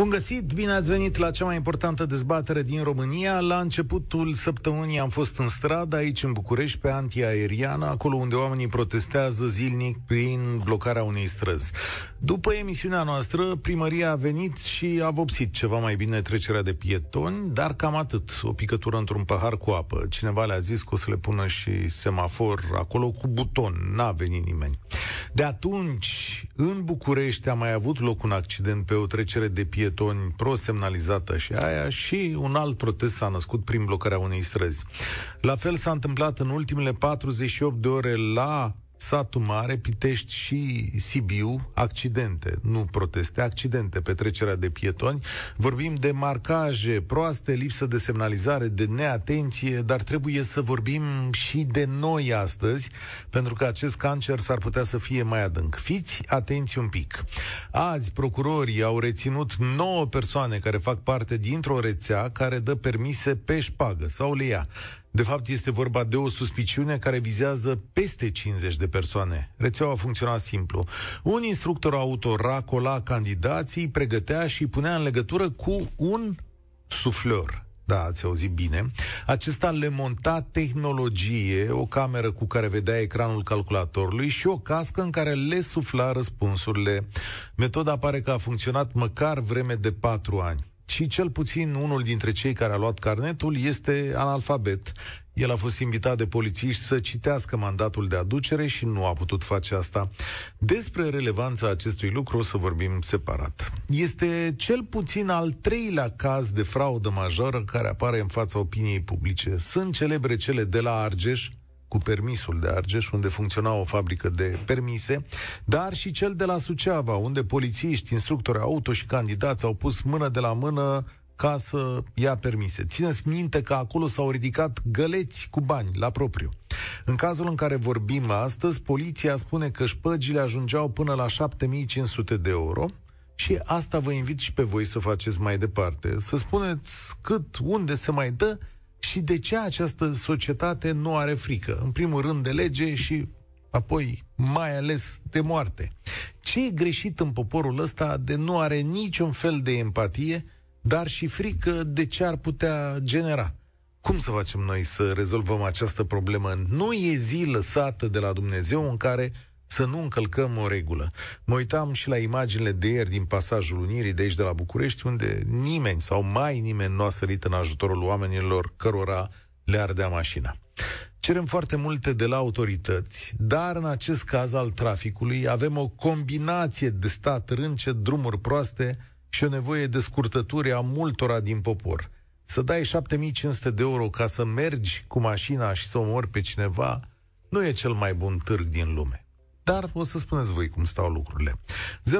Bun găsit, bine ați venit la cea mai importantă dezbatere din România. La începutul săptămânii am fost în stradă, aici în București, pe antiaeriană, acolo unde oamenii protestează zilnic prin blocarea unei străzi. După emisiunea noastră, primăria a venit și a vopsit ceva mai bine trecerea de pietoni, dar cam atât, o picătură într-un pahar cu apă. Cineva le-a zis că o să le pună și semafor acolo cu buton, n-a venit nimeni. De atunci, în București a mai avut loc un accident pe o trecere de pietoni pietoni pro-semnalizată și aia și un alt protest s-a născut prin blocarea unei străzi. La fel s-a întâmplat în ultimele 48 de ore la satul mare, Pitești și Sibiu, accidente, nu proteste, accidente, petrecerea de pietoni. Vorbim de marcaje proaste, lipsă de semnalizare, de neatenție, dar trebuie să vorbim și de noi astăzi, pentru că acest cancer s-ar putea să fie mai adânc. Fiți atenți un pic. Azi, procurorii au reținut 9 persoane care fac parte dintr-o rețea care dă permise pe șpagă sau le ia. De fapt, este vorba de o suspiciune care vizează peste 50 de persoane. Rețeaua funcționa simplu. Un instructor auto racola candidații, pregătea și punea în legătură cu un suflor. Da, ați auzit bine. Acesta le monta tehnologie, o cameră cu care vedea ecranul calculatorului și o cască în care le sufla răspunsurile. Metoda pare că a funcționat măcar vreme de patru ani și cel puțin unul dintre cei care a luat carnetul este analfabet. El a fost invitat de polițiști să citească mandatul de aducere și nu a putut face asta. Despre relevanța acestui lucru o să vorbim separat. Este cel puțin al treilea caz de fraudă majoră care apare în fața opiniei publice. Sunt celebre cele de la Argeș, cu permisul de Argeș, unde funcționa o fabrică de permise, dar și cel de la Suceava, unde polițiști, instructori auto și candidați au pus mână de la mână ca să ia permise. Țineți minte că acolo s-au ridicat găleți cu bani la propriu. În cazul în care vorbim astăzi, poliția spune că șpăgile ajungeau până la 7500 de euro, și asta vă invit și pe voi să faceți mai departe. Să spuneți cât, unde se mai dă și de ce această societate nu are frică? În primul rând de lege și apoi mai ales de moarte. Ce e greșit în poporul ăsta de nu are niciun fel de empatie, dar și frică de ce ar putea genera? Cum să facem noi să rezolvăm această problemă? Nu e zi lăsată de la Dumnezeu în care să nu încălcăm o regulă. Mă uitam și la imaginile de ieri din pasajul Unirii de aici de la București, unde nimeni sau mai nimeni nu a sărit în ajutorul oamenilor cărora le ardea mașina. Cerem foarte multe de la autorități, dar în acest caz al traficului avem o combinație de stat rânce, drumuri proaste și o nevoie de scurtături a multora din popor. Să dai 7500 de euro ca să mergi cu mașina și să omori pe cineva nu e cel mai bun târg din lume. Dar o să spuneți voi cum stau lucrurile. 0372069599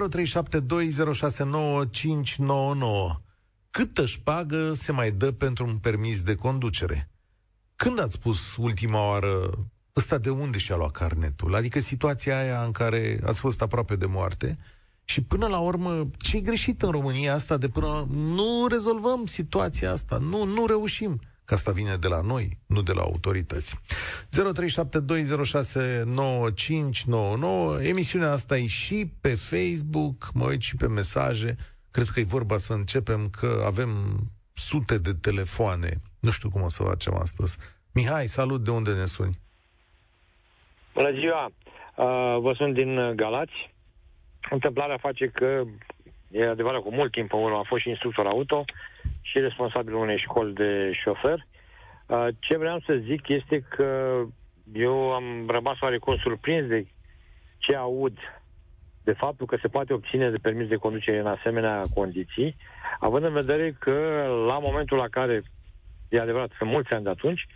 Câtă șpagă se mai dă pentru un permis de conducere? Când ați spus ultima oară ăsta de unde și-a luat carnetul? Adică situația aia în care ați fost aproape de moarte și până la urmă, ce e greșit în România asta de până nu rezolvăm situația asta, nu, nu reușim că asta vine de la noi, nu de la autorități. 0372069599 Emisiunea asta e și pe Facebook, mă uit și pe mesaje. Cred că e vorba să începem că avem sute de telefoane. Nu știu cum o să facem astăzi. Mihai, salut, de unde ne suni? Bună ziua! Uh, vă sunt din Galați. Întâmplarea face că, e adevărat, cu mult timp în urmă am fost și instructor auto și responsabilul unei școli de șofer. Uh, ce vreau să zic este că eu am rămas oarecum surprins de ce aud de faptul că se poate obține de permis de conducere în asemenea condiții, având în vedere că la momentul la care, e adevărat, sunt mulți ani de atunci,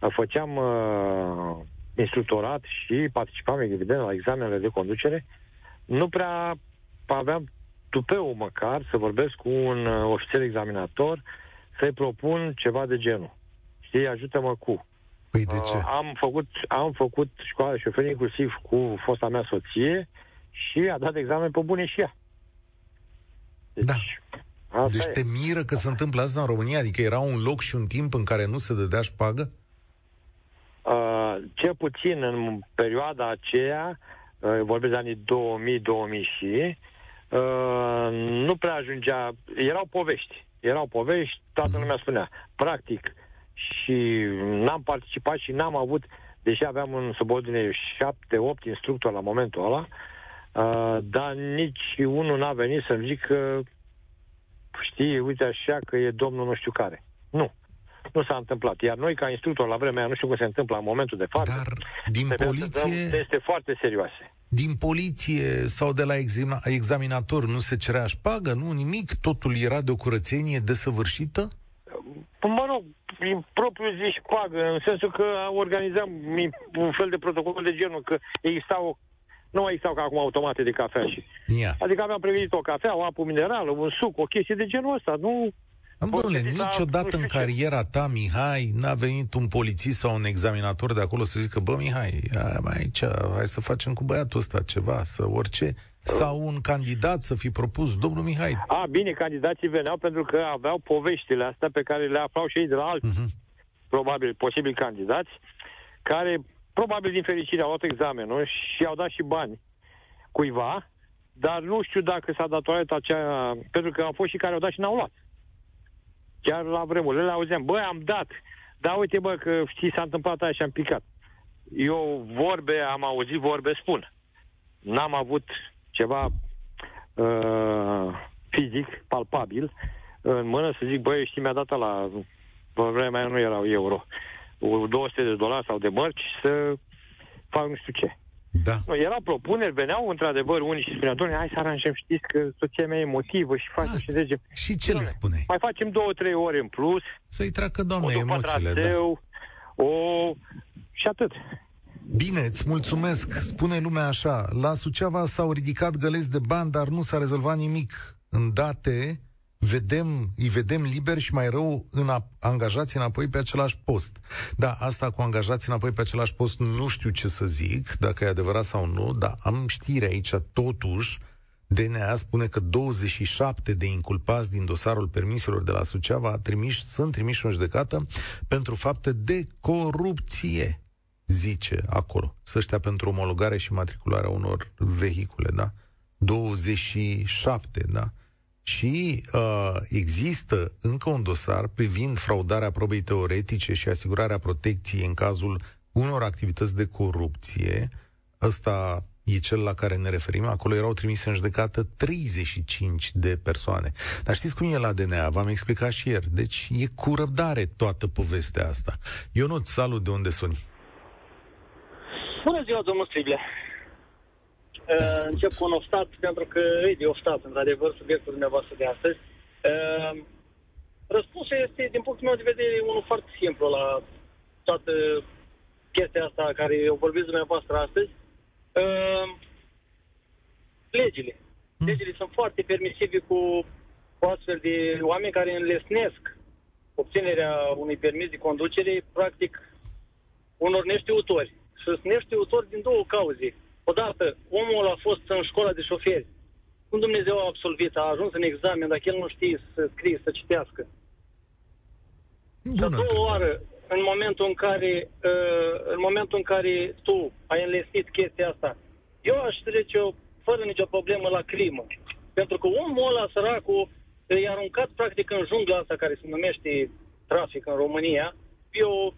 uh, făceam uh, instructorat și participam, evident, la examenele de conducere, nu prea aveam tupeu măcar să vorbesc cu un uh, ofițer examinator să-i propun ceva de genul. Știi, ajută-mă cu. Păi de ce? Uh, am, făcut, am făcut școala de șofer inclusiv cu fosta mea soție și a dat examen pe bune și ea. Deci, da. Deci e. te miră că se întâmplă asta în România? Adică era un loc și un timp în care nu se dădea șpagă? uh, cel puțin în perioada aceea, uh, vorbesc de anii 2000-2000 și, uh, nu prea ajungea, erau povești. Erau povești, toată mhm. lumea spunea. Practic, și n-am participat și n-am avut, deși aveam în subordine 7-8 instructori la momentul ăla, uh, dar nici unul n-a venit să-mi zică știi, uite așa că e domnul nu știu care. Nu. Nu s-a întâmplat. Iar noi, ca instructor, la vremea nu știu cum se întâmplă în momentul de față, Dar din poliție... este foarte serioase. Din poliție sau de la examinator nu se cerea șpagă, nu nimic? Totul era de o curățenie desăvârșită? Mă rog, prin propriu zi șpagă, în sensul că organizam un fel de protocol de genul, că exista o nu mai stau ca acum automate de cafea și... Yeah. Adică aveam pregătit o cafea, o apă minerală, un suc, o chestie de genul ăsta. Nu... Domnule, niciodată în cariera ta, Mihai, n-a venit un polițist sau un examinator de acolo să zică, bă, Mihai, mai aici, hai să facem cu băiatul ăsta ceva, să orice, sau un candidat să fi propus, domnul Mihai. A, bine, candidații veneau pentru că aveau poveștile astea pe care le aflau și ei de la alți, uh-huh. probabil, posibili candidați, care probabil din fericire au luat examenul și au dat și bani cuiva, dar nu știu dacă s-a datorat acea... Pentru că au fost și care au dat și n-au luat. Chiar la vremurile le auzeam, băi, am dat, dar uite, bă, că știi, s-a întâmplat aia și am picat. Eu vorbe, am auzit vorbe, spun. N-am avut ceva uh, fizic, palpabil, în mână să zic, băi, știi, mi-a dat la vremea nu erau euro. 200 de dolari sau de mărci să fac nu știu ce. Da. Nu, erau propuneri, veneau într-adevăr unii și spuneau, doamne, hai să aranjăm, știți că soția mea e motivă și face și zege. Și ce le spune? Mai facem două, trei ore în plus. Să-i treacă, doamne, emoțiile, traseu, da. o... și atât. Bine, îți mulțumesc. Spune lumea așa, la Suceava s-au ridicat găleți de bani, dar nu s-a rezolvat nimic. În date, vedem, îi vedem liberi și mai rău în a, angajați înapoi pe același post. Da, asta cu angajați înapoi pe același post nu știu ce să zic, dacă e adevărat sau nu, dar am știre aici totuși DNA spune că 27 de inculpați din dosarul permiselor de la Suceava trimis, sunt trimiși în judecată pentru fapte de corupție, zice acolo. Să știa pentru omologare și matricularea unor vehicule, da? 27, da? Și uh, există încă un dosar privind fraudarea probei teoretice și asigurarea protecției în cazul unor activități de corupție. Ăsta e cel la care ne referim. Acolo erau trimise în judecată 35 de persoane. Dar știți cum e la DNA? V-am explicat și ieri. Deci e cu răbdare toată povestea asta. Ionut, salut, de unde suni? Bună ziua, domnul Strible. Uh, încep cu un oftat, pentru că e de oftat, într-adevăr, subiectul dumneavoastră de astăzi. Uh, răspunsul este, din punctul meu de vedere, unul foarte simplu la toată chestia asta care o vorbiți dumneavoastră astăzi. Uh, legile. Mm. Legile sunt foarte permisive cu, cu astfel de oameni care înlesnesc obținerea unui permis de conducere, practic, unor neștiutori. Și sunt neștiutori din două cauze odată, omul a fost în școala de șoferi. Cum Dumnezeu a absolvit, a ajuns în examen, dacă el nu știe să scrie, să citească. Bună. Și a doua oară, în momentul în care, uh, în momentul în care tu ai înlestit chestia asta, eu aș trece o fără nicio problemă la crimă. Pentru că omul ăla, săracul, e aruncat practic în jungla asta care se numește trafic în România. Eu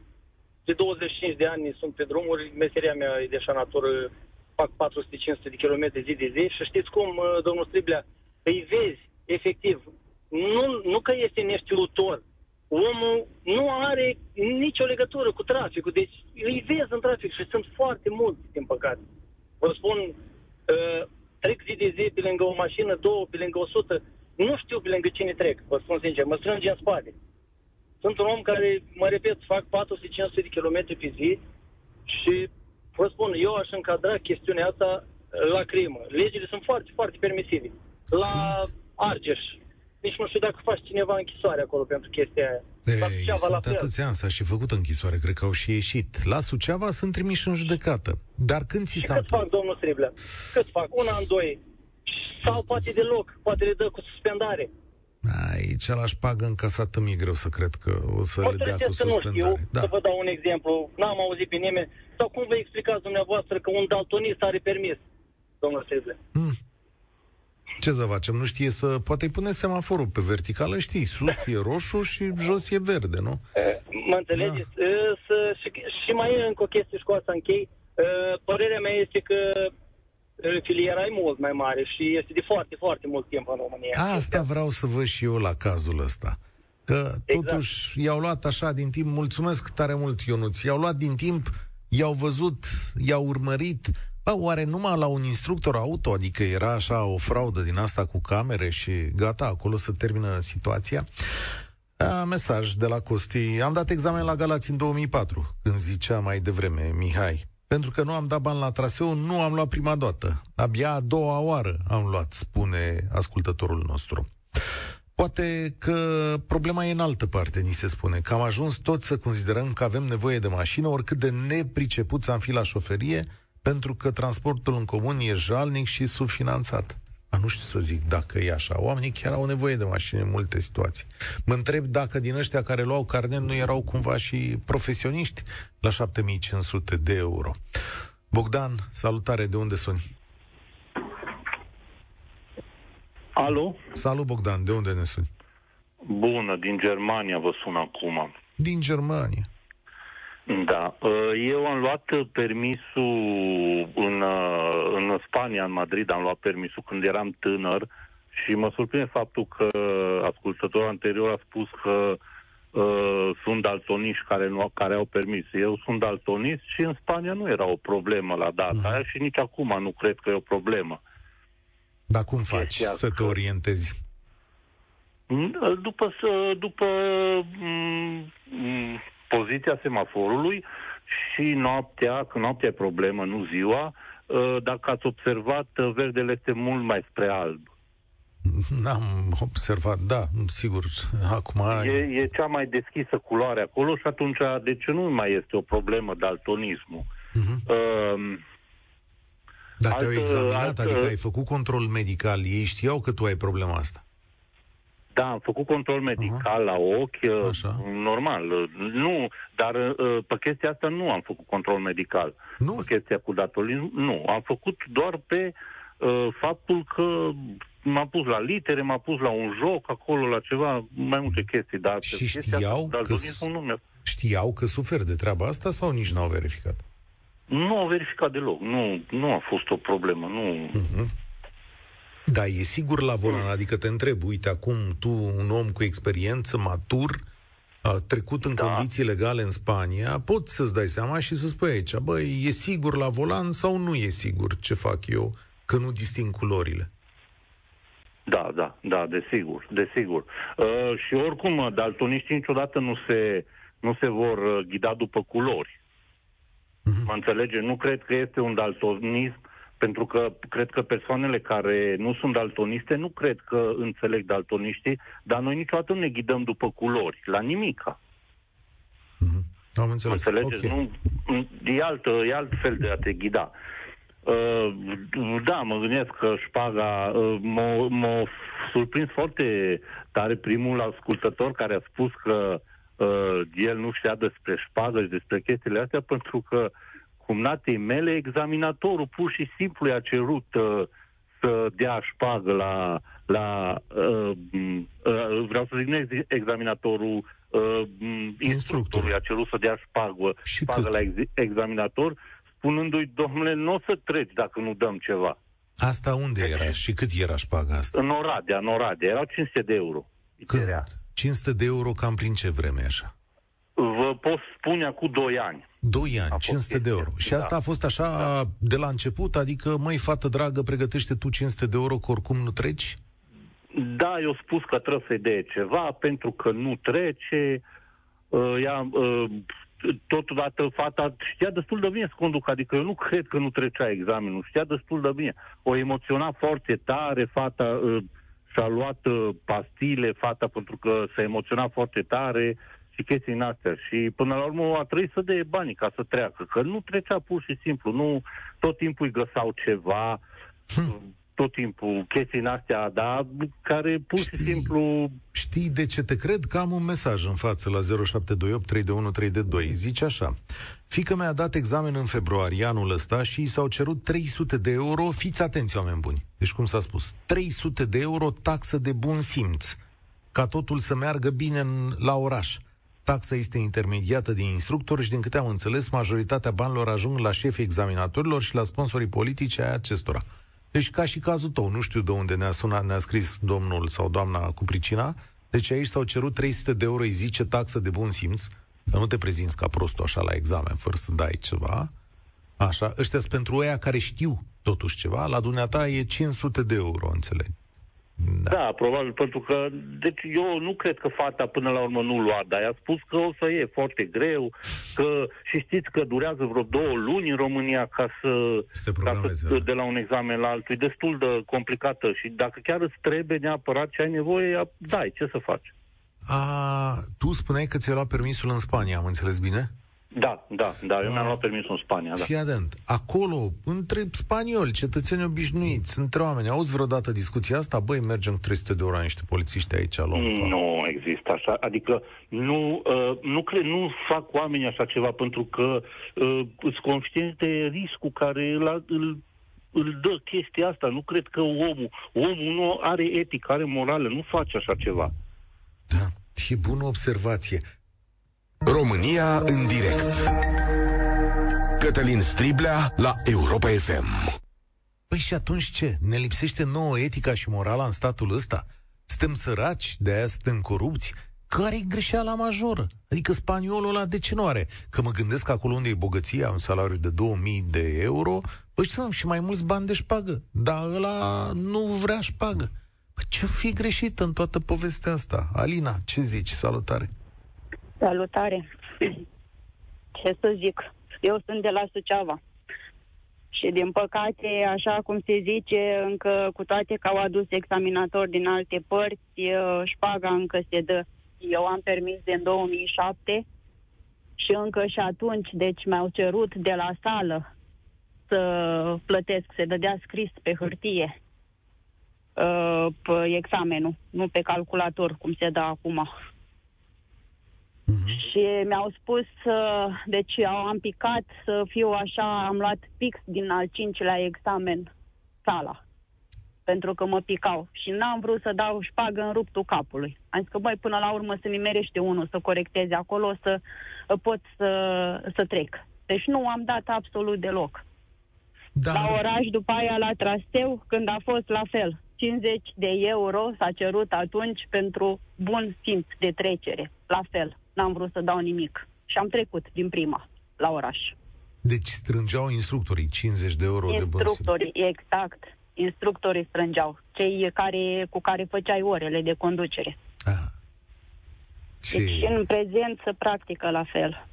de 25 de ani sunt pe drumuri, meseria mea e de așa natură fac 400-500 de kilometri zi de zi și știți cum, uh, domnul Striblea, îi vezi, efectiv, nu, nu că este neștiutor, omul nu are nicio legătură cu traficul, deci îi vezi în trafic și sunt foarte mulți, din păcate. Vă spun, uh, trec zi de zi pe lângă o mașină, două, pe lângă o sută, nu știu pe lângă cine trec, vă spun sincer, mă strânge în spate. Sunt un om care, mă repet, fac 400-500 de kilometri pe zi și vă spun, eu aș încadra chestiunea asta la crimă. Legile sunt foarte, foarte permisive. La Argeș, nici nu știu dacă faci cineva închisoare acolo pentru chestia aia. Ei, sunt la atâția ani, s-a și făcut închisoare, cred că au și ieșit. La Suceava sunt trimiși în judecată. Dar când ți s-a... cât fac, domnul Striblea? Cât fac? Un an, doi? Sau poate deloc, poate le dă cu suspendare. Aici la șpagă încasată mi-e greu să cred că o să Mă le dea cu să nu știu, suspendare. Da. să vă dau un exemplu. N-am auzit pe nimeni. Sau cum vă explicați dumneavoastră că un daltonist are permis, domnul Seble? Hmm. Ce să facem? Nu știe să... Poate pune semaforul pe verticală, știi, sus e roșu și jos e verde, nu? Mă înțelegeți? Da. Să, și, și mai e încă o chestie și cu asta închei. Părerea mea este că filiera e mult mai mare și este de foarte, foarte mult timp în România. Asta vreau să văd și eu la cazul ăsta. Că exact. totuși i-au luat așa din timp, mulțumesc tare mult Ionuț, i-au luat din timp, i-au văzut, i-au urmărit, Bă, oare numai la un instructor auto, adică era așa o fraudă din asta cu camere și gata, acolo să termină situația? A, mesaj de la Costi. Am dat examen la Galați în 2004, când zicea mai devreme Mihai. Pentru că nu am dat bani la traseu, nu am luat prima dată. Abia a doua oară am luat, spune ascultătorul nostru. Poate că problema e în altă parte, ni se spune, că am ajuns toți să considerăm că avem nevoie de mașină, oricât de nepricepuți am fi la șoferie, pentru că transportul în comun e jalnic și subfinanțat. A, nu știu să zic dacă e așa. Oamenii chiar au nevoie de mașini în multe situații. Mă întreb dacă din ăștia care luau carnet nu erau cumva și profesioniști la 7500 de euro. Bogdan, salutare, de unde suni? Alo? Salut, Bogdan, de unde ne suni? Bună, din Germania vă sun acum. Din Germania. Da. Uh, eu am luat permisul în, uh, în Spania, în Madrid, am luat permisul când eram tânăr și mă surprinde faptul că ascultătorul anterior a spus că uh, sunt daltoniști care, nu, care au permis. Eu sunt daltonist și în Spania nu era o problemă la data uh-huh. aia și nici acum nu cred că e o problemă. Dar cum faci Chestia să te orientezi? După, după m- m- poziția semaforului și noaptea, când noaptea e problemă, nu ziua, ă, dacă ați observat, verdele este mult mai spre alb. N-am observat, da, sigur. Acum e, e cea mai deschisă culoare acolo și atunci de ce nu mai este o problemă daltonismul? Uh-huh. Uh, Dar te-au examinat, alt, adică ai făcut control medical, ei știau că tu ai problema asta. Da, am făcut control medical uh-huh. la ochi, uh, Așa. normal. Uh, nu, dar uh, pe chestia asta nu am făcut control medical. Nu? Pe chestia cu datorism, nu. Am făcut doar pe uh, faptul că m-a pus la litere, m-a pus la un joc acolo, la ceva, mai multe chestii. Dar și știau că, nu știau că suferi de treaba asta sau nici n-au verificat? Nu au verificat deloc. Nu, nu a fost o problemă. Nu. Uh-huh. Da, e sigur la volan, mm. adică te întreb, uite, acum tu, un om cu experiență, matur, a trecut în da. condiții legale în Spania, poți să-ți dai seama și să spui aici, băi, e sigur la volan sau nu e sigur ce fac eu, că nu disting culorile? Da, da, da, desigur, desigur. Uh, și oricum, daltoniștii niciodată nu se, nu se vor uh, ghida după culori. Uh-huh. Mă înțelege? Nu cred că este un daltonism pentru că cred că persoanele care nu sunt daltoniste nu cred că înțeleg daltoniștii, dar noi niciodată nu ne ghidăm după culori, la nimica. Mm-hmm. Am înțeles. Înțelegeți? Okay. Nu, e, alt, e alt fel de a te ghida. Uh, da, mă gândesc că șpaga uh, m-a, m-a surprins foarte tare primul ascultător care a spus că uh, el nu știa despre șpagă și despre chestiile astea pentru că uh, cumnatei mele, examinatorul pur și simplu i-a cerut uh, să dea șpagă la, la uh, uh, vreau să zic, nu examinatorul, uh, instructorul i-a cerut să dea șpagă, și șpagă la ex- examinator, spunându-i, domnule, nu o să treci dacă nu dăm ceva. Asta unde deci, era și cât era șpaga asta? În Oradea, în Oradea. Erau 500 de euro. Când? 500 de euro cam prin ce vreme așa? Vă pot spune acum 2 ani. 2 ani, 500 de euro. Și asta da. a fost așa da. de la început? Adică, măi, fată dragă, pregătește tu 500 de euro, că oricum nu treci? Da, eu spus că trebuie să-i dea ceva, pentru că nu trece. Uh, ea, uh, totodată fata știa destul de bine să conducă, adică eu nu cred că nu trecea examenul, știa destul de bine. O emoționa foarte tare, fata uh, și-a luat uh, pastile, fata pentru că s-a emoționat foarte tare, uh, și chestii în astea. Și până la urmă a trebuit să dea banii ca să treacă, că nu trecea pur și simplu, nu tot timpul îi găsau ceva. Hm. tot timpul chestii în astea, dar care pur și Știi- simplu... Știi de ce te cred? Că am un mesaj în față la 0728 321 322. Zice așa. Fică mi-a dat examen în februarie anul ăsta și i s-au cerut 300 de euro. Fiți atenți, oameni buni. Deci cum s-a spus? 300 de euro taxă de bun simț. Ca totul să meargă bine în, la oraș. Taxa este intermediată din instructori și, din câte am înțeles, majoritatea banilor ajung la șefii examinatorilor și la sponsorii politici ai acestora. Deci, ca și cazul tău, nu știu de unde ne-a sunat, ne-a scris domnul sau doamna cu pricina, deci aici s-au cerut 300 de euro, îi zice taxă de bun simț, că nu te prezinți ca prostul așa la examen, fără să dai ceva. Așa, ăștia sunt pentru aia care știu totuși ceva, la dumneata e 500 de euro, înțeleg. Da. da, probabil, pentru că... Deci eu nu cred că fata până la urmă nu lua, dar i-a spus că o să e foarte greu, că și știți că durează vreo două luni în România ca să... Să te ca programezi, să, da. de la un examen la altul. E destul de complicată și dacă chiar îți trebuie neapărat ce ai nevoie, dai, ce să faci? A, tu spuneai că ți-ai luat permisul în Spania, am înțeles bine? Da, da, da, eu Ah. mi-am luat permisul în Spania, da. Fii atent. Acolo, între spanioli, cetățeni obișnuiți, între oameni, auzi vreodată discuția asta? Băi, mergem cu 300 de euro la niște polițiști aici, luăm fac. Nu există așa, adică nu, uh, nu cred, nu fac oamenii așa ceva pentru că uh, îți conștient de riscul care îl, îl, îl dă chestia asta. Nu cred că omul, omul nu are etică, are morală, nu face așa ceva. Da, e bună observație. România în direct. Cătălin Striblea la Europa FM. Păi și atunci ce? Ne lipsește nouă etica și morala în statul ăsta? Suntem săraci, de aia suntem corupți? Care e greșeala majoră? Adică spaniolul ăla de ce nu are? Că mă gândesc că acolo unde e bogăția, un salariu de 2000 de euro, păi sunt și mai mulți bani de șpagă. Dar ăla nu vrea șpagă. Păi ce fi greșit în toată povestea asta? Alina, ce zici? Salutare! Salutare! Ce să zic? Eu sunt de la Suceava. Și din păcate, așa cum se zice, încă cu toate că au adus examinatori din alte părți, eh, șpaga încă se dă. Eu am permis de în 2007 și încă și atunci, deci mi-au cerut de la sală să plătesc, se dădea scris pe hârtie uh, pe examenul, nu pe calculator, cum se dă acum. Și mi-au spus, uh, deci eu am picat să fiu așa, am luat fix din al cincilea examen sala, pentru că mă picau. Și n-am vrut să dau șpagă în ruptul capului. Am zis că, băi, până la urmă să nimerește unul să corecteze acolo, să uh, pot să, să trec. Deci nu am dat absolut deloc. Dar... La oraș, după aia la traseu, când a fost la fel. 50 de euro s-a cerut atunci pentru bun simț de trecere. La fel, n-am vrut să dau nimic. Și am trecut din prima la oraș. Deci strângeau instructorii 50 de euro de bun simț. Instructorii, exact. Instructorii strângeau. Cei care, cu care făceai orele de conducere. Ah. Deci și Ce... în prezent se practică la fel.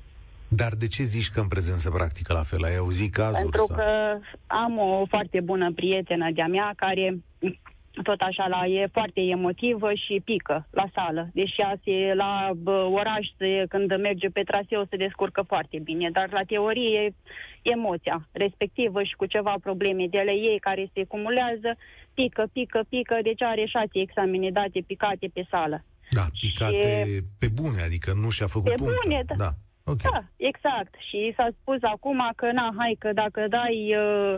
Dar de ce zici că în prezent se practică la fel? Ai auzit cazuri? Pentru sau? că am o foarte bună prietenă de-a mea care tot așa la, e foarte emotivă și pică la sală. Deși ea se, la bă, oraș, se, când merge pe traseu, se descurcă foarte bine, dar la teorie e emoția respectivă și cu ceva probleme de ale ei care se cumulează, pică, pică, pică, deci are șase examene date picate pe sală. Da, picate Și- pe bune, adică nu și-a făcut Pe puncte. bune, da. da. Ok. Da, exact. Și s-a spus acum că, na, hai că dacă dai uh,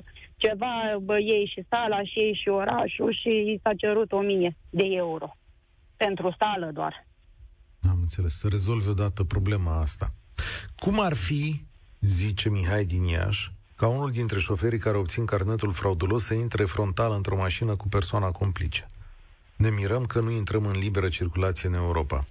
ceva, bă, iei și sala și iei și orașul și i s-a cerut o mie de euro. Pentru sală doar. Am înțeles. Să rezolvi odată problema asta. Cum ar fi, zice Mihai din Iași, ca unul dintre șoferii care obțin carnetul fraudulos să intre frontal într-o mașină cu persoana complice? Ne mirăm că nu intrăm în liberă circulație în Europa.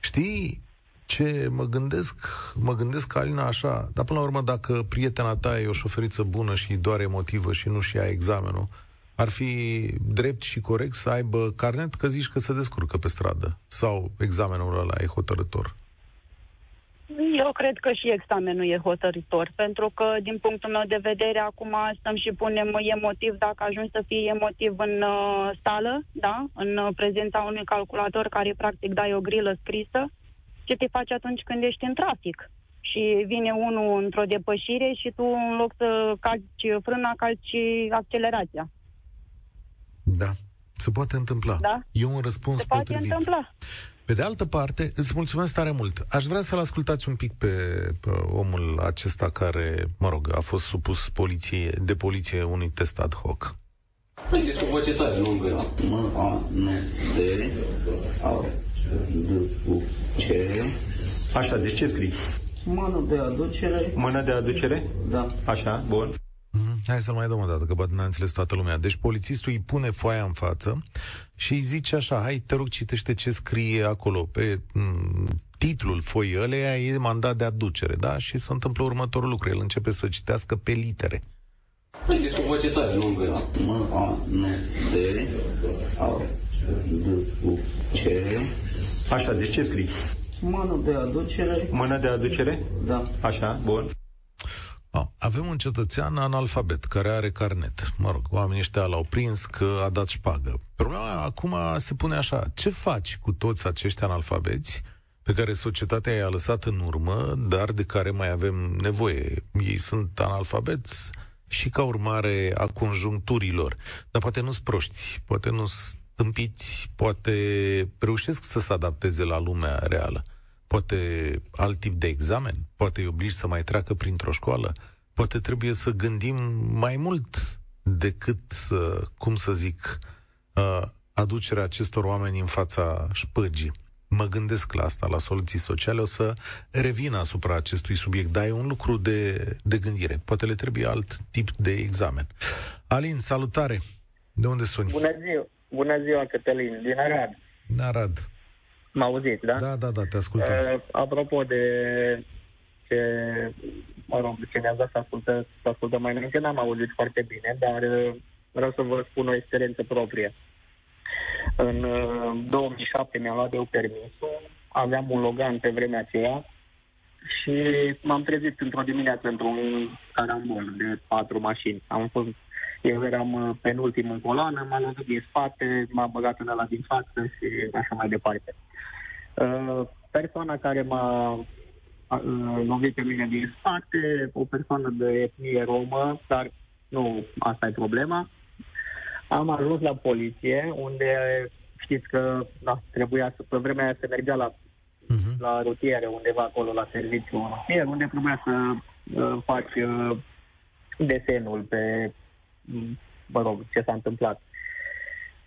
Știi ce mă gândesc? Mă gândesc, Alina, așa, dar până la urmă, dacă prietena ta e o șoferiță bună și doar emotivă și nu și ia examenul, ar fi drept și corect să aibă carnet că zici că se descurcă pe stradă sau examenul ăla e hotărător. Eu cred că și examenul e hotăritor, pentru că, din punctul meu de vedere, acum stăm și punem emotiv, dacă ajungi să fii emotiv în uh, sală, da, în uh, prezența unui calculator care, practic, dai o grilă scrisă, ce te faci atunci când ești în trafic? Și vine unul într-o depășire și tu, în loc să calci frâna, calci accelerația. Da, se poate întâmpla. Da? E un răspuns Se poate potrivit. întâmpla. Pe de altă parte, îți mulțumesc tare mult. Aș vrea să-l ascultați un pic pe, pe omul acesta care, mă rog, a fost supus poliție, de poliție unui test ad hoc. Haideți cu voce tare, nu încă. M, A, N, D, A, D, U, C. Așa, deci ce scrii? Mână de aducere. Mână de aducere? Da. Așa, bun. Mhm. Hai să-l mai dăm o dată, că poate n-a înțeles toată lumea. Deci polițistul îi pune foaia în față și îi zice așa, hai, te rog, citește ce scrie acolo. Pe m- titlul foii ăleia e mandat de aducere, da? Și se întâmplă următorul lucru. El începe să citească pe litere. Haideți cu voce tare, nu încă. M, A, N, D, A, D, U, C. Așa, deci ce scrii? Mână de aducere. Mână de aducere? Da. Așa, bun. A, avem un cetățean analfabet care are carnet. Mă rog, oamenii ăștia l-au prins că a dat șpagă. Problema acum se pune așa. Ce faci cu toți acești analfabeți pe care societatea i-a lăsat în urmă, dar de care mai avem nevoie? Ei sunt analfabeți și ca urmare a conjuncturilor. Dar poate nu-s proști, poate nu-s tâmpiți, poate reușesc să se adapteze la lumea reală poate alt tip de examen, poate îi obligi să mai treacă printr-o școală, poate trebuie să gândim mai mult decât, uh, cum să zic, uh, aducerea acestor oameni în fața șpăgii. Mă gândesc la asta, la soluții sociale, o să revin asupra acestui subiect, dar e un lucru de, de gândire. Poate le trebuie alt tip de examen. Alin, salutare! De unde suni? Bună ziua, bună ziua Cătălin, din Arad. Din Arad. Mă auziți, da? Da, da, da, te ascultăm. Uh, apropo de ce, mă rog, ce ne-a dat să, ascultă, să ascultăm mai înainte, n-am auzit foarte bine, dar uh, vreau să vă spun o experiență proprie. În uh, 2007 mi-am luat eu permisul, aveam un Logan pe vremea aceea și m-am trezit într-o dimineață într-un carambol de patru mașini. Am fost eu eram uh, penultim în coloană, m-a lovit din spate, m-a băgat în ăla din față și așa mai departe. Uh, persoana care m-a uh, lovit pe mine din spate, o persoană de etnie romă, dar nu asta e problema. Am ajuns la poliție, unde știți că da, trebuia să, pe vremea aia se mergea la, Uh-huh. la rutiere, undeva acolo la serviciu rutier, unde trebuia să uh, faci uh, desenul pe mă rog, ce s-a întâmplat.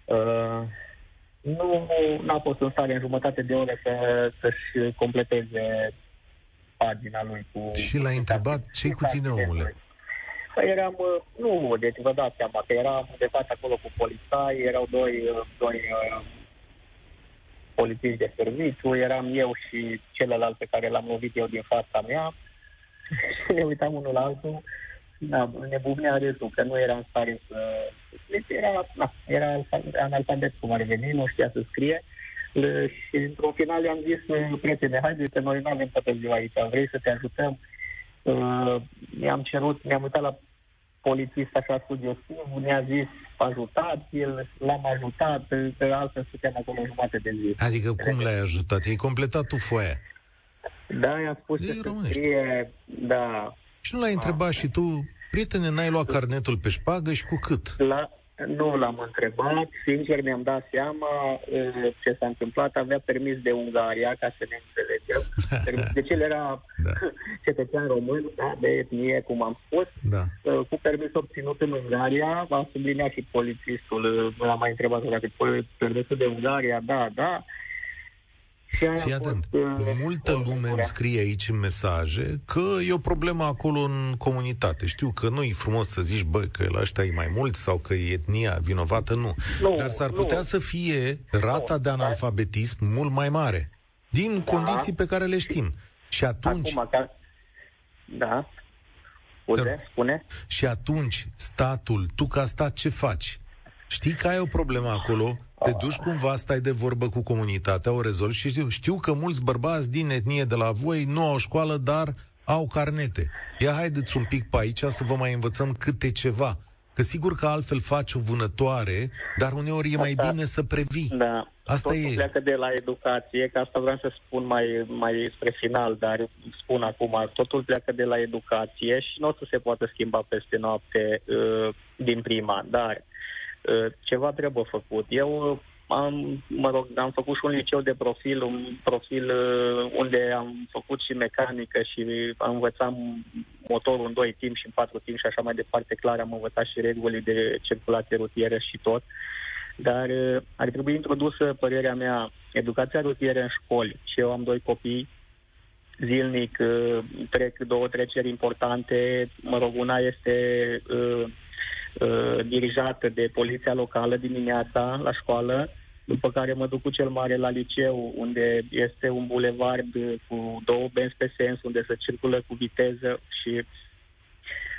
Uh, nu n-a fost în stare în jumătate de ore să, să-și completeze pagina lui cu... Și l-ai întrebat ce cu tine, omule? Păi eram, uh, nu, deci vă dați seama că eram de fapt acolo cu polițai, erau doi, uh, doi uh, polițiști de serviciu, eram eu și celălalt pe care l-am lovit eu din fața mea și ne uitam unul la altul da, nebunea râsul, că nu era în stare să... Deci era, na, era analfabet cum ar veni, nu știa să scrie. Le- Și într-un final i-am zis, prietene, haide că noi nu avem toată ziua aici, vrei să te ajutăm? Uh, mi-am cerut, mi-am uitat la polițist așa sugestiv, ne-a zis ajutați-l, l-am ajutat, că altfel stăteam acolo jumate de zi. Adică cum l-ai ajutat? Ai completat tu foaia. Da, i-am spus E ce să românește. scrie, da, Și nu l-ai întrebat și tu, prietene, n-ai luat carnetul pe șpagă și cu cât? La, nu l-am întrebat, sincer mi-am dat seama uh, ce s-a întâmplat. Avea permis de Ungaria, ca să ne înțelegem. Permis- Deci el era Da. cetățean român, da, de etnie, cum am spus, Da. uh, cu permis obținut în Ungaria. A subliniat și polițistul, uh, l-am mai întrebat dacă pol- permisul de Ungaria, da, da. Și aia Fii a atent, fost, uh, multă lume îmi următoarea. scrie aici în mesaje că e o problemă acolo în comunitate. Știu că nu e frumos să zici, bă, că la ăștia e mai mult sau că e etnia vinovată, nu. Nu, Dar s-ar nu. putea să fie rata de analfabetism mult mai mare, din condiții pe care le știm. Și atunci, Acum, ca... Da. Scuze, spune. și atunci statul, tu ca stat ce faci? Știi că ai o problemă acolo, te duci cumva, stai de vorbă cu comunitatea, o rezolvi și știu, știu că mulți bărbați din etnie de la voi nu au școală, dar au carnete. Ia haideți un pic pe aici să vă mai învățăm câte ceva. Că sigur că altfel faci o vânătoare, dar uneori e mai Asta- bine să previi. Da. Asta Totul e. pleacă de la educație, că asta vreau să spun mai, mai spre final, dar spun acum, totul pleacă de la educație și nu o să se poată schimba peste noapte uh, din prima, dar uh, ceva trebuie făcut. Eu uh, am, mă rog, am făcut și un liceu de profil, un profil uh, unde am făcut și mecanică și am învățat motorul în 2 timp și în 4 timp și așa mai departe, clar, am învățat și regulile de circulație rutieră și tot. Dar uh, ar trebui introdusă, părerea mea, educația rutieră în școli. Și eu am doi copii, zilnic uh, trec două treceri importante. Mă rog, una este uh, uh, dirijată de poliția locală dimineața la școală după care mă duc cu cel mare la liceu, unde este un bulevard cu două benzi pe sens, unde se circulă cu viteză și,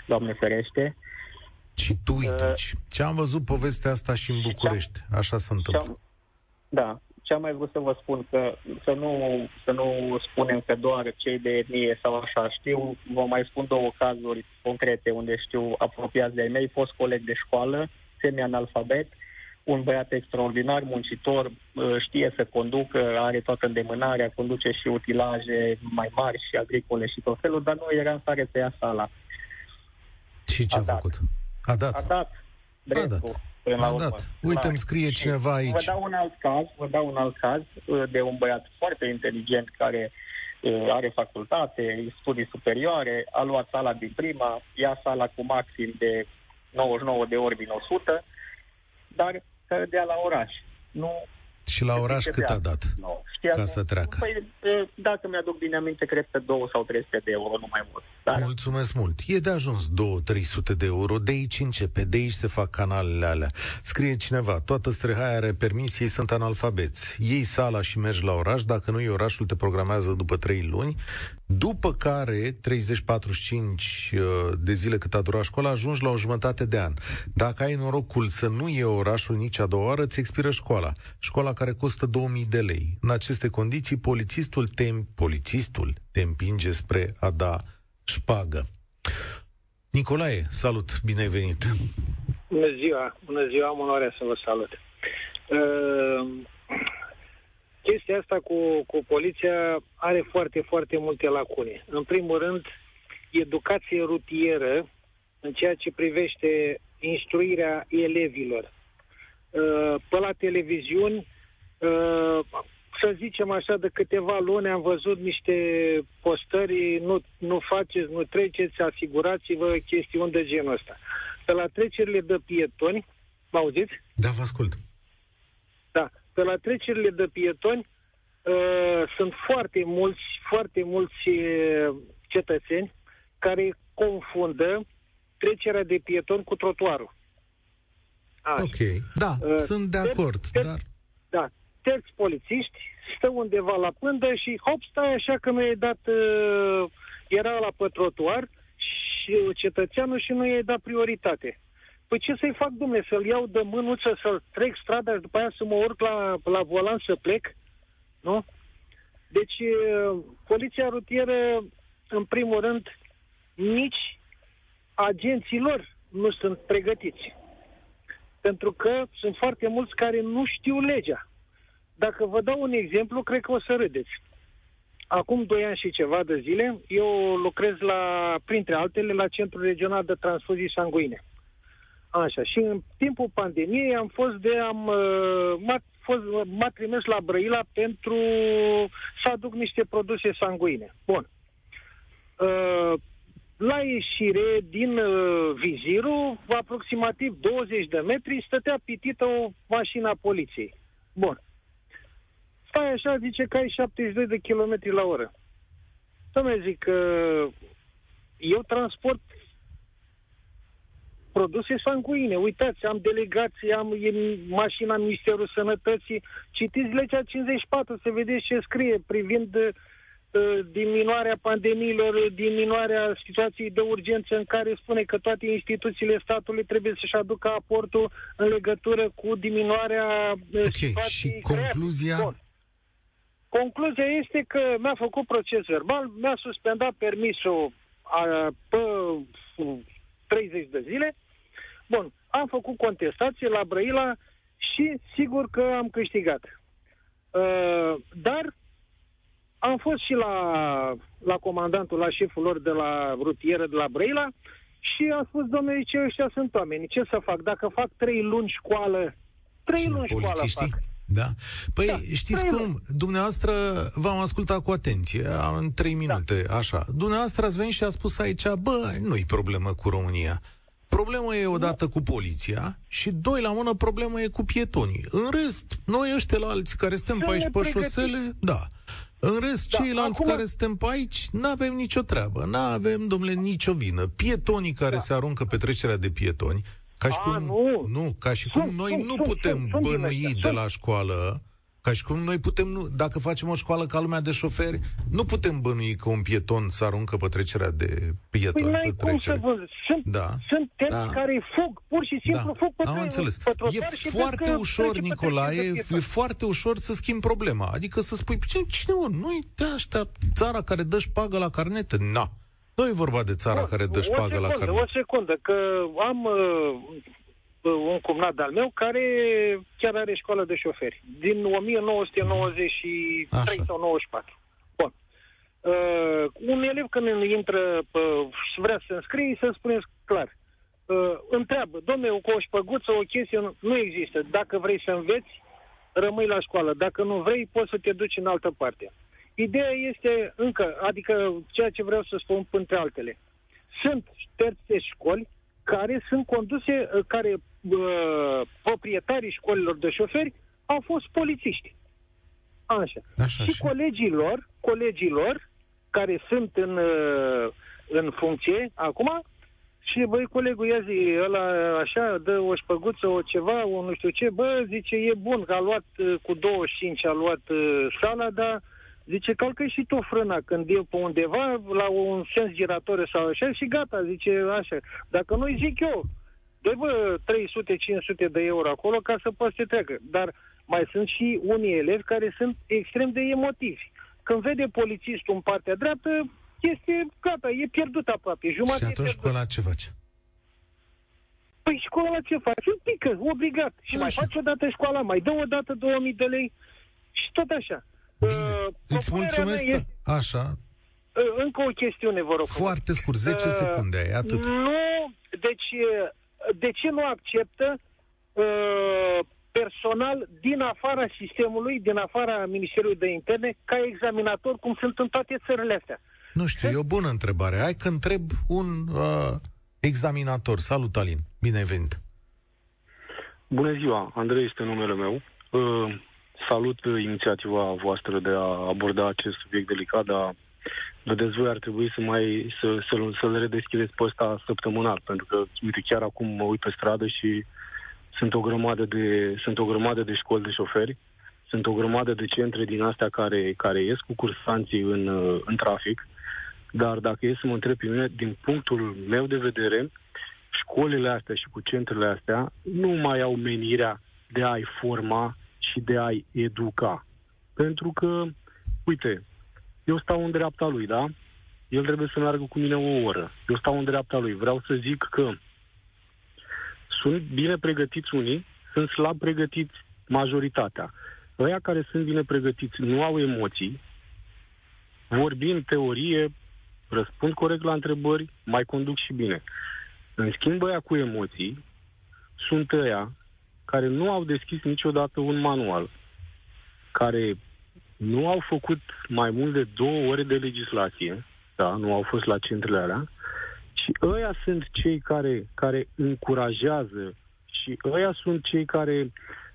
Doamne ferește. Și tu îi duci. Uh, ce am văzut povestea asta și în București. Așa se întâmplă. Da. Ce am mai vrut să vă spun, că să nu, să nu spunem că doar cei de etnie sau așa știu, vă mai spun două cazuri concrete unde știu apropiați de ai mei, fost coleg de școală, semi-analfabet, uh, un băiat extraordinar, muncitor, uh, știe să conducă, are toată îndemânarea, conduce și utilaje mai mari și agricole și tot felul, dar nu era în stare să ia sala. Și ce a, a făcut? A dat. A dat. Dreptul, a dat. A dat. Uite, îmi scrie și cineva aici. Vă dau un alt caz, vă dau un alt caz uh, de un băiat foarte inteligent care uh, are facultate, studii superioare, a luat sala din prima, ia sala cu maxim de 99 de ori din 100, dar să dea la oraș. Nu și la oraș cât a dat no, ca să treacă? Păi, dacă mi-aduc bine aminte, cred că 2 sau 300 de euro, nu mai mult. Dar... Mulțumesc mult. E de ajuns 2-300 de euro. De aici începe, de aici se fac canalele alea. Scrie cineva, toată strehaia are permis, ei sunt analfabeți. Ei sala și mergi la oraș, dacă nu e orașul, te programează după 3 luni. După care, 30-45 uh, de zile cât a durat școala, ajungi la o jumătate de an. Dacă ai norocul să nu e orașul nici a doua oară, ți expiră școala. Școala care costă 2000 de lei. În aceste condiții, polițistul te, polițistul te împinge spre a da șpagă. Nicolae, salut, bine ai venit! Bună ziua, bună ziua, am onoarea să vă salut. Uh, chestia asta cu, cu poliția are foarte, foarte multe lacune. În primul rând, educație rutieră în ceea ce privește instruirea elevilor. Uh, pe la televiziuni, uh, să zicem așa, de câteva luni am văzut niște postări, nu, nu faceți, nu treceți, asigurați-vă chestiuni de genul ăsta. Pe la trecerile de pietoni, mă auziți? Da, vă ascult. Da, pe la trecerile de pietoni uh, sunt foarte mulți, foarte mulți uh, cetățeni care confundă trecerea de pieton cu trotuarul. Așa. Ok, da, uh, sunt de acord, ter, dar... Da, terți polițiști stă undeva la pândă și hop, stai așa că nu i-ai dat... Uh, era la pe trotuar și cetățeanul și nu i-ai dat prioritate. Păi ce să-i fac, domnule, să-l iau de mânuță, să-l trec strada și după aia să mă urc la, la volan să plec? Nu? Deci, poliția rutieră, în primul rând, nici agenților nu sunt pregătiți. Pentru că sunt foarte mulți care nu știu legea. Dacă vă dau un exemplu, cred că o să râdeți. Acum doi ani și ceva de zile, eu lucrez la, printre altele, la Centrul Regional de Transfuzii Sanguine. Așa, și în timpul pandemiei am fost de, am, uh, m-a, fost, m-a trimis la Brăila pentru să aduc niște produse sanguine. Bun. Uh, la ieșire din uh, vizirul, aproximativ 20 de metri, stătea pitită o mașină a poliției. Bun. Stai așa, zice că ai 72 de km la oră. Dom'le, zic că eu transport produse sanguine. Uitați, am delegații, am e, mașina Ministerul Sănătății. Citiți legea 54 să vedeți ce scrie privind uh, diminuarea pandemiilor, diminuarea situației de urgență în care spune că toate instituțiile statului trebuie să-și aducă aportul în legătură cu diminuarea uh, okay. situației. Și concluzia? Bun. Concluzia este că mi-a făcut proces verbal, mi-a suspendat permisul a, pe 30 de zile. Bun, am făcut contestație la Brăila și sigur că am câștigat. Uh, dar am fost și la, la comandantul, la șeful lor de la rutieră de la Brăila Și a spus, domnule, ce ăștia sunt oameni, ce să fac? Dacă fac trei luni școală, trei Cine, luni școală polițiștii? fac. Da. Păi, Da, știți trei cum? Dumneavoastră v-am ascultat cu atenție, în trei minute, da. așa. Dumneavoastră ați venit și a spus aici, bă, nu-i problemă cu România. Problema e odată cu poliția și doi la mână problema e cu pietonii. În rest, noi ăștia la alții care suntem pe Să aici ne pe pregătim. șosele, da. În rest, Da, ceilalți acum- care suntem pe aici, nu avem nicio treabă, nu avem, domnule, nicio vină. Pietonii care se aruncă pe trecerea de pietoni, ca și A, cum, nu. nu, ca și cum Sunt, noi sunt, nu sunt, putem sunt, sunt din bănui ăștia, de sunt. la școală, ca și cum noi putem, nu, dacă facem o școală ca lumea de șoferi, nu putem bănui că un pieton s aruncă pe trecerea de Păi pieton. n-ai pe cum să trecere. vă... Sunt, Da. sunt terți Da. care fug, pur și simplu fug pe, am tre- înțeles. pe E trotuar și văd foarte că ușor, trece pe Nicolae, trecerea de e pietoni. foarte ușor să schimbi problema. Adică să spui, cine, cine mă, noi de ăștia, țara care dă șpagă la carnete? Na. Nu e vorba de țara care dă o șpagă la secundă, carnete. O secundă, că am uh, uh, un cumnat al meu care chiar are școală de șoferi. Din 1993 Așa. sau 94. Bun. Uh, un elev când intră pe, și vrea să se înscrie, să spuneți clar. Uh, întreabă, domnule, cu o șpăguță, o chestie, nu- nu există. Dacă vrei să înveți, rămâi la școală. Dacă nu vrei, poți să te duci în altă parte. Ideea este încă, adică ceea ce vreau să spun între altele. Sunt terțe școli care sunt conduse, uh, care uh, proprietarii școlilor de șoferi au fost polițiști. Așa. Așa, și și- colegii lor, colegii lor, care sunt în, uh, în funcție acum, și băi, colegul, ia zi, ăla așa, dă o șpăguță, o ceva, o nu știu ce, bă, zice, e bun, că a luat uh, cu 25, a luat uh, sala, dar zice, calcă și tu frâna când e pe undeva, la un sens girator sau așa, și gata, zice, așa. Dacă nu zic eu, dă bă, 300-500 de euro acolo ca să poți să treacă. Dar mai sunt și unii elevi care sunt extrem de emotivi. Când vede polițistul în partea dreaptă, este gata, e pierdut aproape. Și Jumătate e atunci pierdut. școala ce face? Păi școala ce faci? Îl pică, obligat. Și mai Așa. face o dată școala, mai dă o dată 2000 de lei și tot așa. Bine, Uh, îți propunerea mulțumesc. mea este- Așa, Uh, încă o chestiune, vă rog. frumos. foarte scurt, 10 Uh, secunde ai, atât. Nu, deci uh, de ce nu acceptă uh, personal din afara sistemului, din afara Ministerului de Interne, ca examinator, cum sunt în toate țările astea? Nu știu, e o bună întrebare. Hai că întreb un uh, examinator. Salut, Alin. Bine ai venit. Bună ziua, Andrei este numele meu. Uh, salut uh, inițiativa voastră de a aborda acest subiect delicat, dar vedeți voi ar trebui să mai să, să, să-l redeschideți pe ăsta săptămânal, pentru că, uite, chiar acum mă uit pe stradă și sunt o grămadă de, sunt o grămadă de școli de șoferi, sunt o grămadă de centre din astea care, care ies cu cursanții în, uh, în trafic, dar dacă e să mă întreb pe mine, din punctul meu de vedere, școlile astea și cu centrele astea nu mai au menirea de a-i forma și de a-i educa. Pentru că, uite, eu stau în dreapta lui, da? El trebuie să meargă cu mine o oră. Eu stau în dreapta lui. Vreau să zic că sunt bine pregătiți unii, sunt slab pregătiți majoritatea. Ăia care sunt bine pregătiți nu au emoții, vorbim teorie, răspund corect la întrebări, mai conduc și bine. În schimb, ăia cu emoții sunt ăia care nu au deschis niciodată un manual, care nu au făcut mai mult de două ore de legislație, da, nu au fost la centrele alea, și ăia sunt cei care, care încurajează și ăia sunt cei care,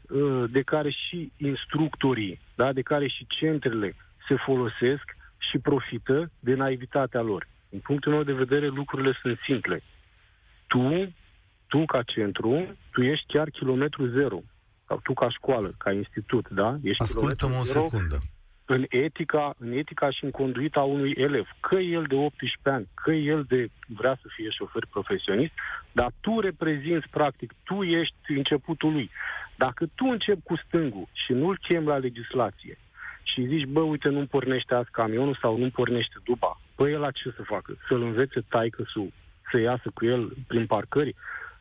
uh, de care și instructorii, da, de care și centrele se folosesc și profită de naivitatea lor. Din punctul meu de vedere, lucrurile sunt simple. Tu, tu ca centru, tu ești chiar kilometru zero. Sau tu ca școală, ca institut, da? Ești Ascultă-mă o kilometru zero secundă. în etica, în etica și în conduita unui elev. Că el de 18 ani, că el de vrea să fie șofer profesionist, dar tu reprezinți practic, tu ești începutul lui. Dacă tu începi cu stângul și nu-l chem la legislație și zici, bă, uite, nu pornește azi camionul sau nu pornește duba, bă, el la ce să facă? Să-l învețe taică să iasă cu el prin parcări?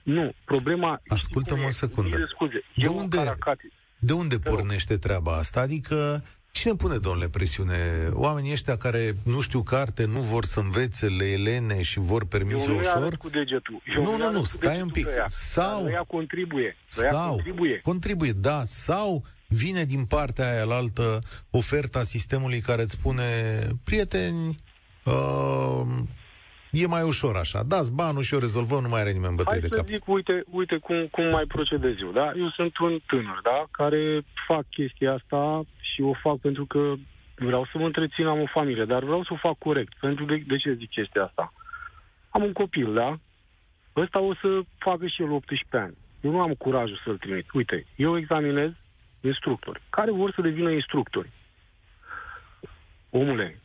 Nu, problema... Ascultă-mă o secundă. Mie, Scuze, De e un unde- caracati. De unde Te rog. pornește treaba asta? Adică cine pune, domnule, presiune? Oamenii ăștia care nu știu carte, nu vor să învețe le elene și vor permise Eu ușor? cu degetul. Eu nu, nu, nu, cu stai un pic. Ea. Sau... Ea contribuie. Sau, contribuie. contribuie, da, sau vine din partea aia la altă oferta sistemului care îți spune, prieteni, uh, e mai ușor așa. Dați banul și o rezolvăm, nu mai are nimeni bătăi Hai de să cap. zic, uite, uite cum, cum mai procedez eu, da? Eu sunt un tânăr, da? Care fac chestia asta și o fac pentru că vreau să mă întrețin, am o familie, dar vreau să o fac corect. Pentru de, de ce zic chestia asta? Am un copil, da? Ăsta o să facă și el 18 ani. Eu nu am curajul să-l trimit. Uite, eu examinez instructori care vor să devină instructori. Omule,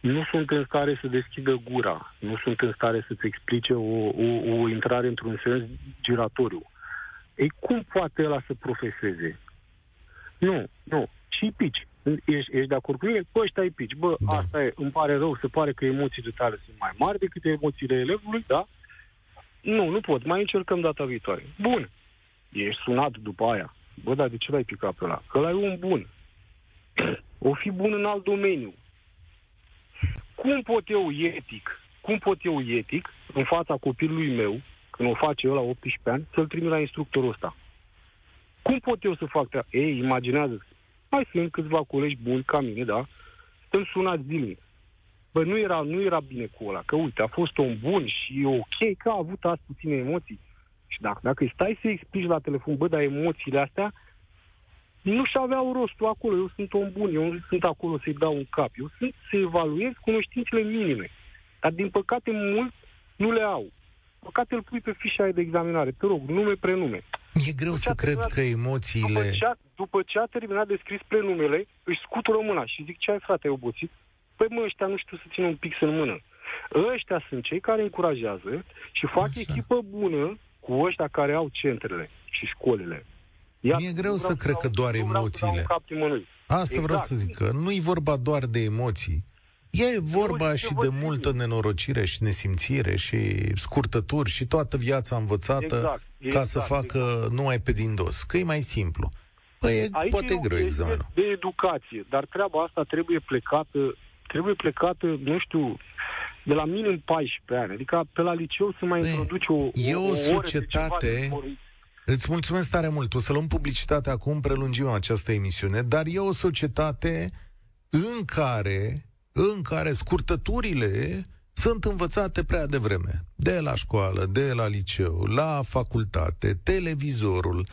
nu sunt în stare să deschidă gura, nu sunt în stare să-ți explice o, o, o intrare într-un sens giratoriu. Ei, cum poate ăla să profeseze? Nu, nu. Și pici. Ești, ești de acord cu mine? Bă, ăștia e pici. Bă, da. asta e, îmi pare rău, se pare că emoțiile tale sunt mai mari decât emoțiile elevului, da? Nu, nu pot. Mai încercăm data viitoare. Bun. Ești sunat după aia. Bă, dar de ce l-ai picat pe ăla? Că ăla e un bun. O fi bun în alt domeniu. Cum pot eu etic, cum pot eu etic, în fața copilului meu, când o face eu la 18 ani, să-l trimit la instructorul ăsta? Cum pot eu să fac treaba? Ei, imaginează mai sunt câțiva colegi buni ca mine, da? Stăm sunați zilnic. Bă, nu era, nu era bine cu ăla, că uite, a fost un bun și e ok că a avut azi puține emoții. Și dacă, dacă îi stai să explici la telefon, bă, dar emoțiile astea nu și aveau rostul acolo. Eu sunt om bun, eu nu sunt acolo să-i dau un cap. Eu sunt să evaluez cunoștințele minime. Dar, din păcate, mulți nu le au. Păcate îl pui pe fișa aia de examinare. Te rog, nume, prenume. E greu să cred că emoțiile... După ce, a, după ce a terminat de scris prenumele, își scutură mâna și zic, ce ai frate, ai obosit? Păi mă, ăștia nu știu să țină un pix în mână. Ăștia sunt cei care încurajează și fac Așa. echipă bună cu ăștia care au centrele și școlile. Ia, Mi-e greu să cred că doar emoțiile. Asta exact. vreau să zic, că nu e vorba doar de emoții. E vorba și de multă nenorocire și nesimțire și scurtături și toată viața învățată exact, exact, ca să facă exact. numai pe din dos. Că e mai simplu. Păi e, Aici poate e greu examenul. De educație, dar treaba asta trebuie plecată, trebuie plecată, nu știu, de la minim 14 ani. Adică pe la liceu să mai introduce o, e o, o societate... Îți mulțumesc tare mult. O să luăm publicitate acum, prelungim această emisiune, dar e o societate în care în care scurtăturile sunt învățate prea devreme. De la școală, de la liceu, la facultate, televizorul,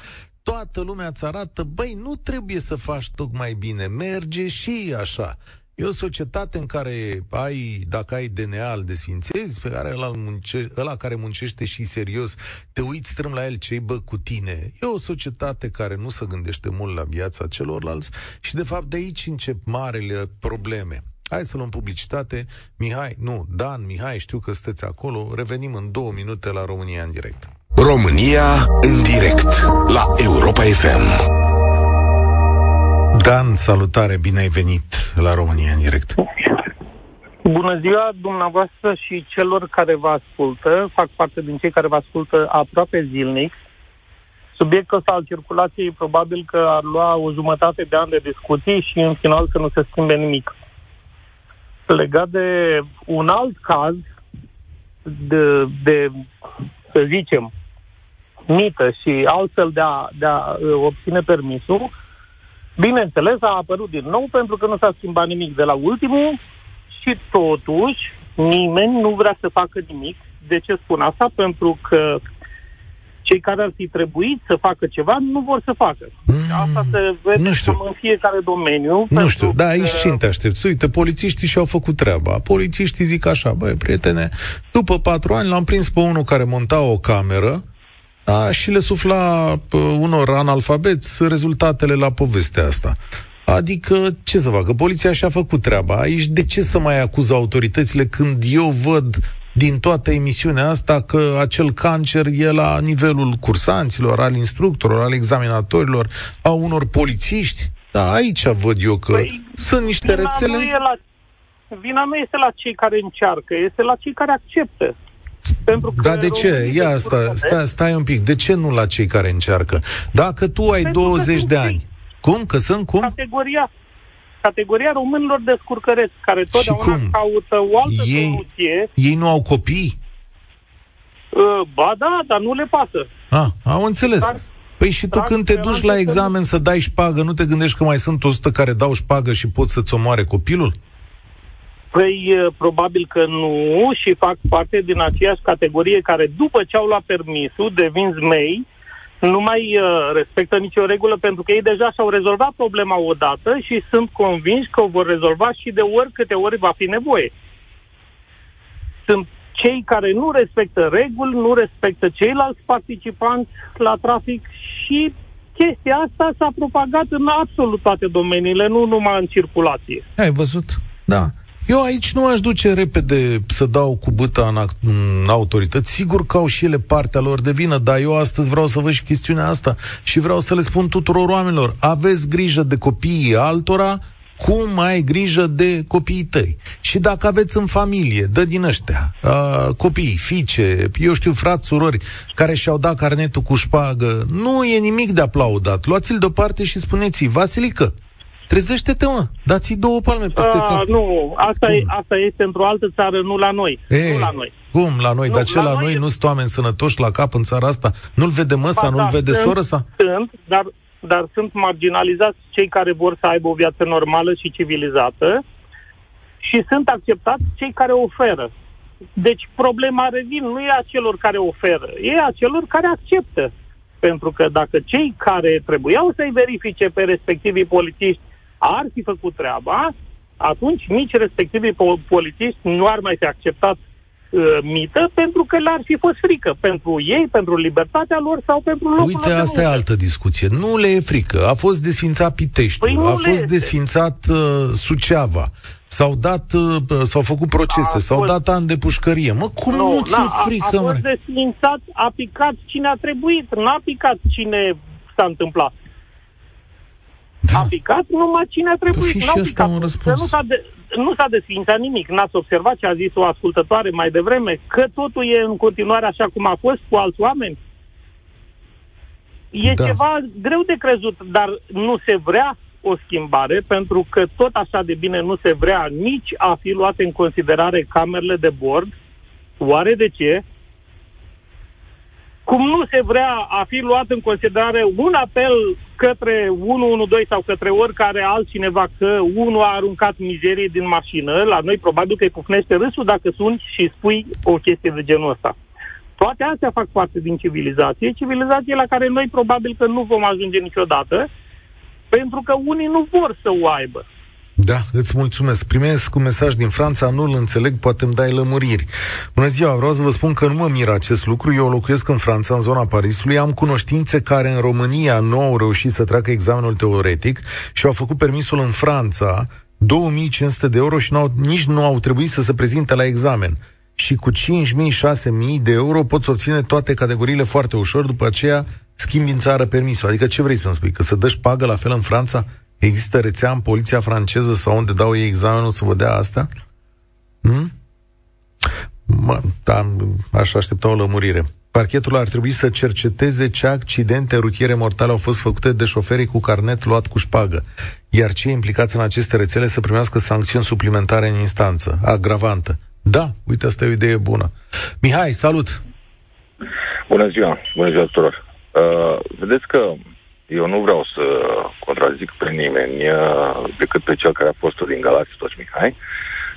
toată lumea îți arată, băi, nu trebuie să faci tocmai bine, merge și așa. E o societate în care ai, dacă ai DNA al desfințezi, pe care ăla, munce, ăla care muncește și serios, te uiți strâm la el ce bă cu tine. E o societate care nu se gândește mult la viața celorlalți și de fapt de aici încep marele probleme. Hai să luăm publicitate. Mihai, nu, Dan, Mihai, știu că sunteți acolo. Revenim în două minute la România în direct. România în direct la Europa FM. Dan, salutare, bine ai venit la România în direct. Bună ziua dumneavoastră și celor care vă ascultă. Fac parte din cei care vă ascultă aproape zilnic. Subiectul ăsta al circulației probabil că ar lua o jumătate de ani de discuții și în final să nu se schimbe nimic legat de un alt caz de, de să zicem, mită și altfel de a, de a uh, obține permisul, bineînțeles, a apărut din nou pentru că nu s-a schimbat nimic de la ultimul și totuși nimeni nu vrea să facă nimic. De ce spun asta? Pentru că cei care ar fi trebuit să facă ceva nu vor să facă. Mm, Asta se vede nu știu. în fiecare domeniu. Nu știu, da, aici că... cine te aștepți? Uite, polițiștii și-au făcut treaba. Polițiștii zic așa, băi, prietene, după patru ani l-am prins pe unul care monta o cameră da, și le sufla unor analfabeți rezultatele la povestea asta. Adică, ce să facă? Poliția și-a făcut treaba. Aici de ce să mai acuză autoritățile când eu văd din toată emisiunea asta că acel cancer e la nivelul cursanților, al instructorilor, al examinatorilor, a unor polițiști. Da, aici văd eu că păi, sunt niște vina rețele... Nu e la, vina nu este la cei care încearcă, este la cei care acceptă. Pentru că da, de ce? Ia asta, stai, stai un pic. De ce nu la cei care încearcă? Dacă tu ai Pentru 20 de ani, cum? Că sunt cum? Categoria, categoria românilor descurcăreți, care totdeauna cum? caută o altă Ei- soluție. Ei nu au copii? Uh, ba da, dar nu le pasă. Ah, au înțeles. Dar- Păi și tu dar când te duci speranța la că- examen să dai șpagă, nu te gândești că mai sunt 100 care dau șpagă și pot să-ți omoare copilul? Păi, uh, probabil că nu și fac parte din aceeași categorie care, după ce au luat permisul, devin zmei, nu mai uh, respectă nicio regulă pentru că ei deja și-au rezolvat problema odată și sunt convinși că o vor rezolva și de ori câte ori va fi nevoie. Sunt cei care nu respectă reguli, nu respectă ceilalți participanți la trafic și chestia asta s-a propagat în absolut toate domeniile, nu numai în circulație. Ai văzut? Da. Eu aici nu aș duce repede să dau cu băta în, act- în autorități. Sigur că au și ele partea lor de vină, dar eu astăzi vreau să văd și chestiunea asta și vreau să le spun tuturor oamenilor, aveți grijă de copiii altora, cum ai grijă de copiii tăi. Și dacă aveți în familie, dă din ăștia, uh, copii, fiice, eu știu, frați, surori, care și-au dat carnetul cu șpagă, nu e nimic de aplaudat. Luați-l deoparte și spuneți-i, Vasilică, trezește-te, mă, dați-i două palme peste A, cap. nu, asta, e, asta e pentru altă țară, nu la noi. Ei, nu la noi. Cum la noi? Nu, Dar ce la la, noi noi e- nu sunt oameni sănătoși la cap în țara asta? Nu-l vede măsa, Ba nu-l da, vede sunt- soră sa? Sunt, dar, dar sunt marginalizați cei care vor să aibă o viață normală și civilizată și sunt acceptați cei care oferă. Deci problema revin, nu e a celor care oferă, e a celor care acceptă. Pentru că dacă cei care trebuiau să-i verifice pe respectivii polițiști ar fi făcut treaba, atunci nici respectivii po- polițiști nu ar mai fi acceptat uh, mită pentru că le-ar fi fost frică pentru ei, pentru libertatea lor sau pentru locul Uite, lor de asta e muncă. altă discuție. Nu le e frică. A fost desfințat Piteștiul, Păi nu a le fost este. desfințat uh, Suceava, s-au dat, uh, s-au făcut procese, A s-au fost- dat ani de pușcărie. Mă, cum nu, Nu, ți-e na, a, a frică, fost mă? desfințat, a picat cine a trebuit, n-a picat cine s-a întâmplat. Da. A picat numai cine a trebuit. fi și n-au ăsta picat. un răspuns. Că nu s-a, de, nu s-a desfințat nimic. N-ați observat ce a zis o ascultătoare mai devreme? Că totul e în continuare așa cum a fost cu alți oameni? E Da. ceva greu de crezut, dar nu se vrea o schimbare, pentru că tot așa de bine nu se vrea nici a fi luate în considerare camerele de bord. Oare de ce? Cum nu se vrea a fi luat în considerare un apel către 112 sau către oricare altcineva că unul a aruncat mizerie din mașină, la noi probabil că îi pufnește râsul dacă suni și spui o chestie de genul ăsta. Toate astea fac parte din civilizație, civilizație la care noi probabil că nu vom ajunge niciodată, pentru că unii nu vor să o aibă. Da, îți mulțumesc. Primesc un mesaj din Franța, nu-l înțeleg, poate îmi dai lămuriri. Bună ziua, vreau să vă spun că nu mă miră acest lucru. Eu locuiesc în Franța, în zona Parisului. Am cunoștințe care în România nu au reușit să treacă examenul teoretic și au făcut permisul în Franța 2500 de euro și n-au, nici nu au trebuit să se prezinte la examen. Și cu 5.000-6.000 de euro poți obține toate categoriile foarte ușor, după aceea schimbi în țară permisul. Adică ce vrei să-mi spui? Că să dăși pagă la fel în Franța? Există rețea în poliția franceză sau unde dau ei examenul să vă dea asta? Hmm? Mă, da, aș aștepta o lămurire. Parchetul ar trebui să cerceteze ce accidente rutiere mortale au fost făcute de șoferii cu carnet luat cu șpagă, iar cei implicați în aceste rețele să primească sancțiuni suplimentare în instanță, agravantă. Da, uite, asta e o idee bună. Mihai, salut! Bună ziua, bună ziua tuturor. Uh, vedeți că eu nu vreau să contrazic pe nimeni uh, decât pe cel care a fost din Galați, tot Mihai,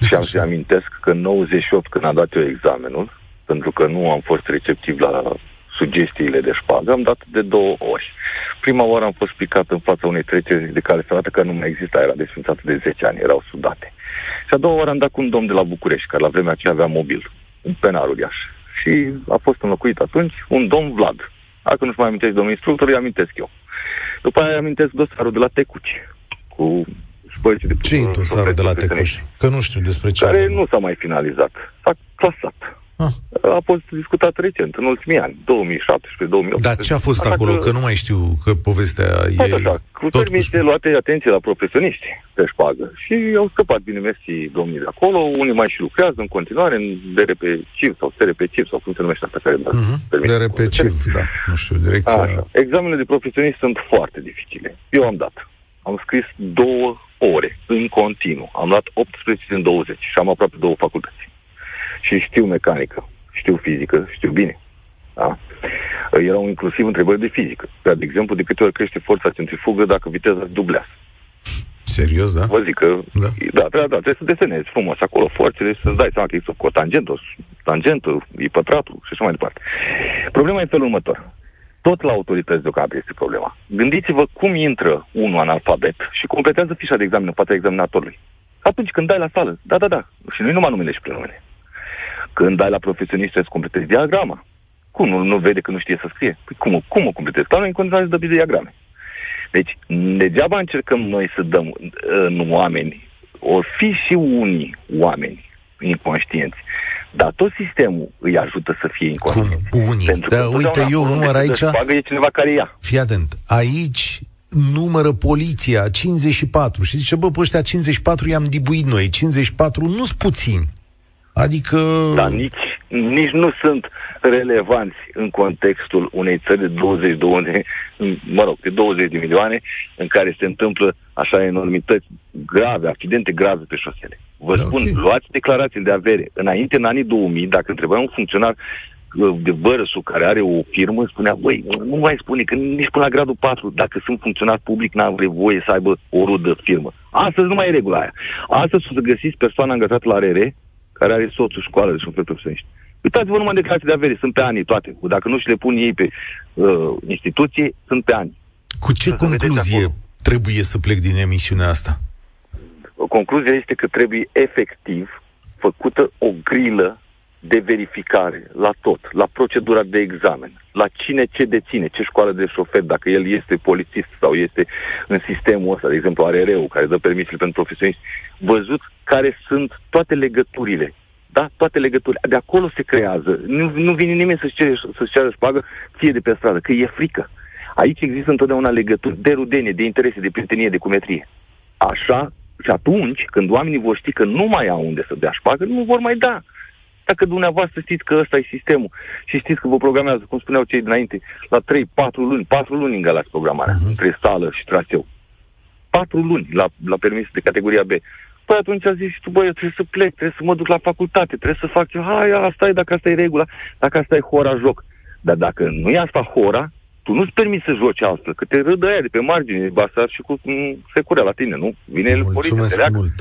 și am să-i amintesc că în 98, când am dat eu examenul, pentru că nu am fost receptiv la sugestiile de șpagă, am dat de două ori. Prima oară am fost picat în fața unei treceri de cale ferată care nu mai exista, era desfințată de 10 ani, erau sudate. Și a doua oară am dat cu un domn de la București, care la vremea aceea avea mobil, un penar uriaș. Și a fost înlocuit atunci un domn Vlad. Dacă nu-și mai amintesc domnul instructor, îi amintesc eu. După aia îi amintesc dosarul de la Tecuci, cu șpălci de ce e dosarul de la Tecuș? Că nu știu despre ce. Care nu s-a mai finalizat. S-a clasat. Ah. A fost discutat recent, în ultimii ani, 2017-2018. Dar ce a fost Așa acolo? Că nu mai știu că povestea Tot e... așa, cu tot permise luate atenție la profesioniști pe șpagă. Și au scăpat, bine mersi, domnii de acolo. Unii mai și lucrează în continuare în DRP CIV sau SRP CIV sau cum se numește asta care dă Mhm. permis. De repeciv, da. Nu știu, direcția... Așa. Examenele de profesioniști sunt foarte dificile. Eu am dat. Am scris două ore, în continuu. Am luat 18 din 20 și am aproape două facultăți. Și știu mecanică, știu fizică, știu bine. Da? Erau inclusiv întrebări de fizică. Dar, de exemplu, de câte ori crește forța centrifugă dacă viteza se dublează. Serios, da? Vă zic că, da, da, da, da trebuie să desenezi frumos acolo forțele și să-ți dai seama că există o tangentă, o tangentă, e pătratul și așa mai departe. Problema e felul următor. Tot la autorități deocamdată este problema. Gândiți-vă cum intră unul analfabet și completează fișa de examen în fața examinatorului. Atunci când dai la sală, da, da, da, și nu numai numele și prenumele. Când dai la profesionist să-ți completezi diagrama. Cum nu, nu vede că nu știe să scrie? Păi cum, cum o completezi? Clar, în continuare să dă diagrame. Deci, degeaba încercăm noi să dăm în oameni, or fi și unii oameni inconștienți, dar tot sistemul îi ajută să fie inconștient. Cum? Unii. Pentru da, uite, eu număr aici... e cineva care ia. Fii atent. Aici numără poliția 54 și zice, bă, pe ăștia 54 i-am dibuit noi. 54 nu sunt puțini. Adică... Dar nici, nici nu sunt relevanți în contextul unei țări de 20 de unde, mă rog, de 20 de milioane, în care se întâmplă așa enormități grave, accidente grave pe șosele. Vă da, spun, okay. luați declarații de avere. Înainte, în anii 2000, dacă întrebai un funcționar uh, de bărăsul care are o firmă, spunea, băi, nu mai spune că nici până la gradul 4, dacă sunt funcționar public, n-am voie să aibă o rudă firmă. Astăzi nu mai e regula aia. Astăzi o să găsiți persoana angajată la RR, care are soțul școală de șofer profesioniști. Uitați-vă numai declarații de avere, sunt pe ani toate. Dacă nu și le pun ei pe uh, instituție, sunt pe ani. Cu ce să concluzie trebuie să plec din emisiunea asta? Concluzia este că trebuie efectiv făcută o grilă de verificare la tot, la procedura de examen, la cine ce deține, ce școală de șofer, dacă el este polițist sau este în sistemul ăsta, de exemplu ARR-ul, care dă permisiile pentru profesioniști, văzut care sunt toate legăturile da? Toate legăturile. De acolo se creează. Nu, nu vine nimeni să-și, cere, să-și ceară șpagă fie de pe stradă, că e frică. Aici există întotdeauna legături de rudenie, de interese, de prietenie, de cumetrie. Așa, și atunci, când oamenii vor ști că nu mai au unde să dea șpagă, nu vor mai da. Dacă dumneavoastră știți că ăsta e sistemul și știți că vă programează, cum spuneau cei dinainte, la 3-4 luni, 4 luni în Galați programarea, uh-huh. între sală și traseu. 4 luni la, la permis de categoria B. Păi atunci a zis tu, băi, eu trebuie să plec, trebuie să mă duc la facultate, trebuie să fac eu, hai, asta e, dacă asta e regula, dacă asta e hora, joc. Dar dacă nu e asta hora, tu nu-ți permiți să joci altfel, că te râdă aia de pe margine, basar și cu securea la tine, nu? Vine el poliția, mult.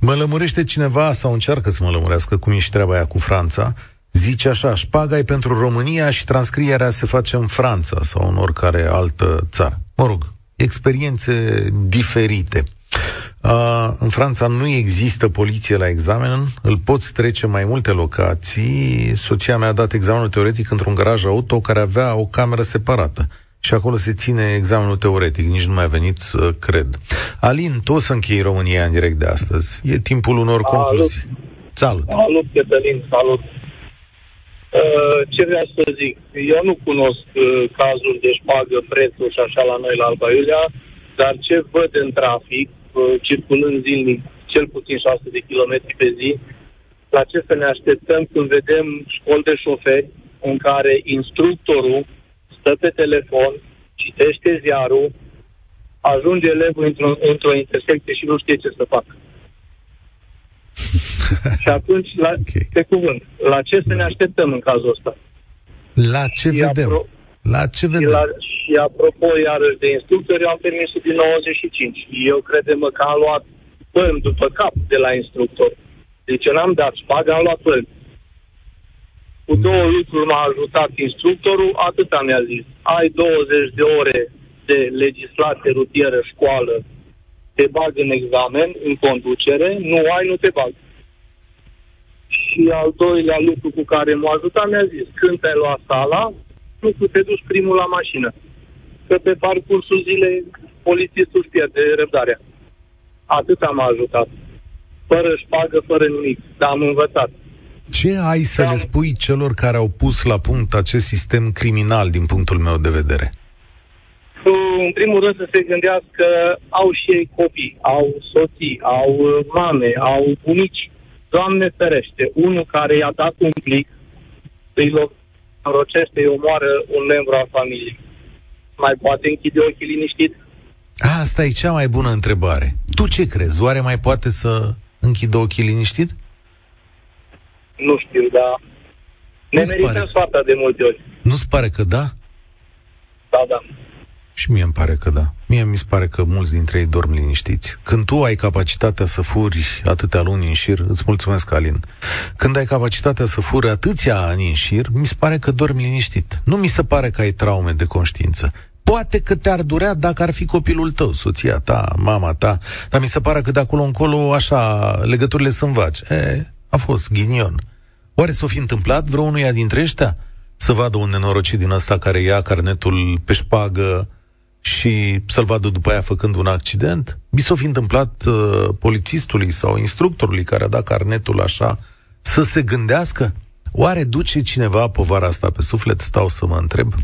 Mă lămurește cineva sau încearcă să mă lămurească cum e și treaba aia cu Franța. Zice așa, șpaga e pentru România și transcrierea se face în Franța sau în oricare altă țară. Mă rog, experiențe diferite. Uh, în Franța nu există poliție la examen, îl poți trece mai multe locații. Soția mea a dat examenul teoretic într-un garaj auto care avea o cameră separată. Și acolo se ține examenul teoretic, nici nu mai a venit să cred. Alin, tu o să închei România în direct de astăzi. E timpul unor salut. concluzii. Salut! Salut, Cătălin, salut! Uh, ce vreau să zic? Eu nu cunosc uh, cazul de șpagă, prețul și așa la noi la Alba Iulia, dar ce văd în trafic, Uh, circulând zilnic cel puțin 600 de kilometri pe zi, la ce să ne așteptăm când vedem școli de șoferi în care instructorul stă pe telefon, citește ziarul, ajunge elevul într-o, într-o intersecție și nu știe ce să facă. și atunci, la, okay. pe cuvânt, la ce să ne așteptăm în cazul ăsta? La ce și vedem? Apro- la ce vedem? Și, la, și apropo, iarăși, de instructori, eu am permisul din 95. Eu credem că am luat pălm după cap de la instructor. Deci eu n-am dat șpagă, am luat pălm. Cu două lucruri m-a ajutat instructorul, atâta mi-a zis. Ai 20 de ore de legislație rutieră școală, te bag în examen, în conducere, nu ai, nu te bag. Și al doilea lucru cu care m-a ajutat mi-a zis, când te-ai luat sala, nu te duci primul la mașină. Că pe parcursul zilei polițistul își pierde răbdarea. Atât am ajutat. Fără șpagă, fără nimic. Dar am învățat. Ce ai să am... le spui celor care au pus la punct acest sistem criminal din punctul meu de vedere? În primul rând să se gândească, au și ei copii, au soții, au mame, au bunici. Doamne ferește, unul care i-a dat un plic, îi norocește, îi omoară un membru al familiei. Mai poate închide ochii liniștit? Asta e cea mai bună întrebare. Tu ce crezi? Oare mai poate să închidă ochii liniștit? Nu știu, dar ne Nu-ți merităm pare? soarta de multe ori. Nu-ți pare că da? Da, da. Și mie îmi pare că da. Mie mi se pare că mulți dintre ei dorm liniștiți. Când tu ai capacitatea să furi atâtea luni în șir, îți mulțumesc, Alin, când ai capacitatea să furi atâția ani în șir, mi se pare că dormi liniștit. Nu mi se pare că ai traume de conștiință. Poate că te-ar durea dacă ar fi copilul tău, soția ta, mama ta, dar mi se pare că de acolo încolo, așa, legăturile sunt vagi. E, a fost ghinion. Oare s-o fi întâmplat vreunuia dintre ăștia? Să vadă un nenorocit din ăsta care ia carnetul pe șpagă și să-l vadă după aia făcând un accident? Mi s-o fi întâmplat uh, polițistului sau instructorului care a dat carnetul așa să se gândească? Oare duce cineva povara asta pe suflet? Stau să mă întreb.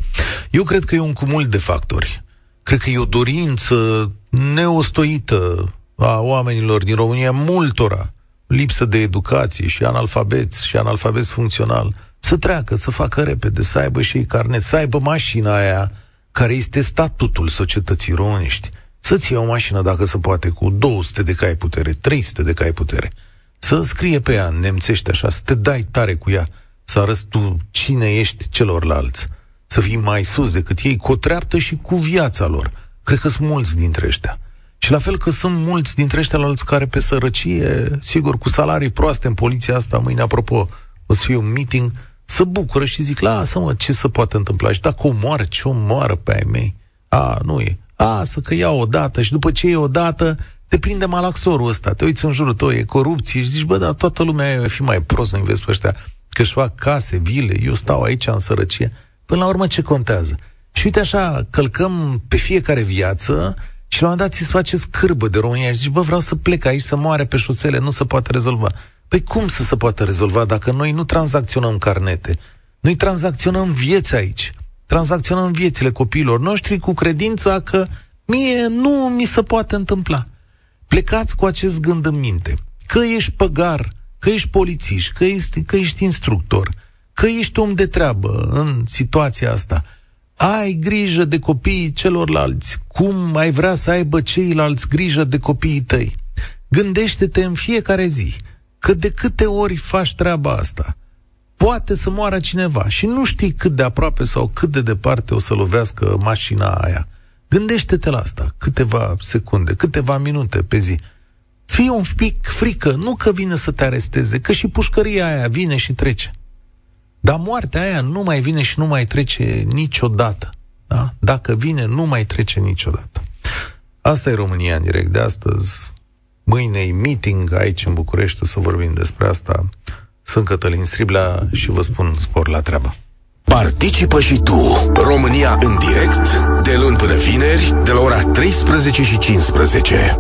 Eu cred că e un cumul de factori. Cred că e o dorință neostoită a oamenilor din România, multora, lipsă de educație și analfabeți și analfabeți funcțional, să treacă, să facă repede, să aibă și ei carnet, să aibă mașina aia care este statutul societății românești. Să-ți iei o mașină, dacă se poate, cu 200 de cai putere, 300 de cai putere. Să scrie pe ea în nemțește așa, să te dai tare cu ea, să arăți tu cine ești celorlalți. Să fii mai sus decât ei, cu o treaptă și cu viața lor. Cred că sunt mulți dintre ăștia. Și la fel că sunt mulți dintre ăștia alți care pe sărăcie, sigur, cu salarii proaste în poliția asta, mâine, apropo, o să fie un meeting, să bucură și zic, lasă-mă, ce se poate întâmpla? Și dacă o moară, ce o moară pe ai mei? A, nu e. A, să că ia o dată și după ce e o dată, te prinde malaxorul ăsta, te uiți în jurul tău, e corupție și zici, bă, dar toată lumea e fi mai prost, nu vezi pe ăștia că își fac case, vile, eu stau aici în sărăcie. Până la urmă, ce contează? Și uite așa, călcăm pe fiecare viață și la un moment dat ți se face scârbă de România și zici, bă, vreau să plec aici, să moare pe șosele, nu se poate rezolva. Păi cum să se poată rezolva dacă noi nu tranzacționăm carnete? Noi tranzacționăm vieți aici. Tranzacționăm viețile copiilor noștri cu credința că mie nu mi se poate întâmpla. Plecați cu acest gând în minte. Că ești păgar, că ești polițiș, că ești, că ești instructor, că ești om de treabă în situația asta. Ai grijă de copiii celorlalți, cum ai vrea să aibă ceilalți grijă de copiii tăi. Gândește-te în fiecare zi că de câte ori faci treaba asta, poate să moară cineva și nu știi cât de aproape sau cât de departe o să lovească mașina aia. Gândește-te la asta câteva secunde, câteva minute pe zi. Să fie un pic frică, nu că vine să te aresteze, că și pușcăria aia vine și trece. Dar moartea aia nu mai vine și nu mai trece niciodată. Da? Dacă vine, nu mai trece niciodată. Asta e România în direct de astăzi. Mâine e meeting aici în București, o să vorbim despre asta. Sunt Cătălin Striblea și vă spun spor la treabă. Participă și tu, România în direct, de luni până vineri, de la ora 13 și 15.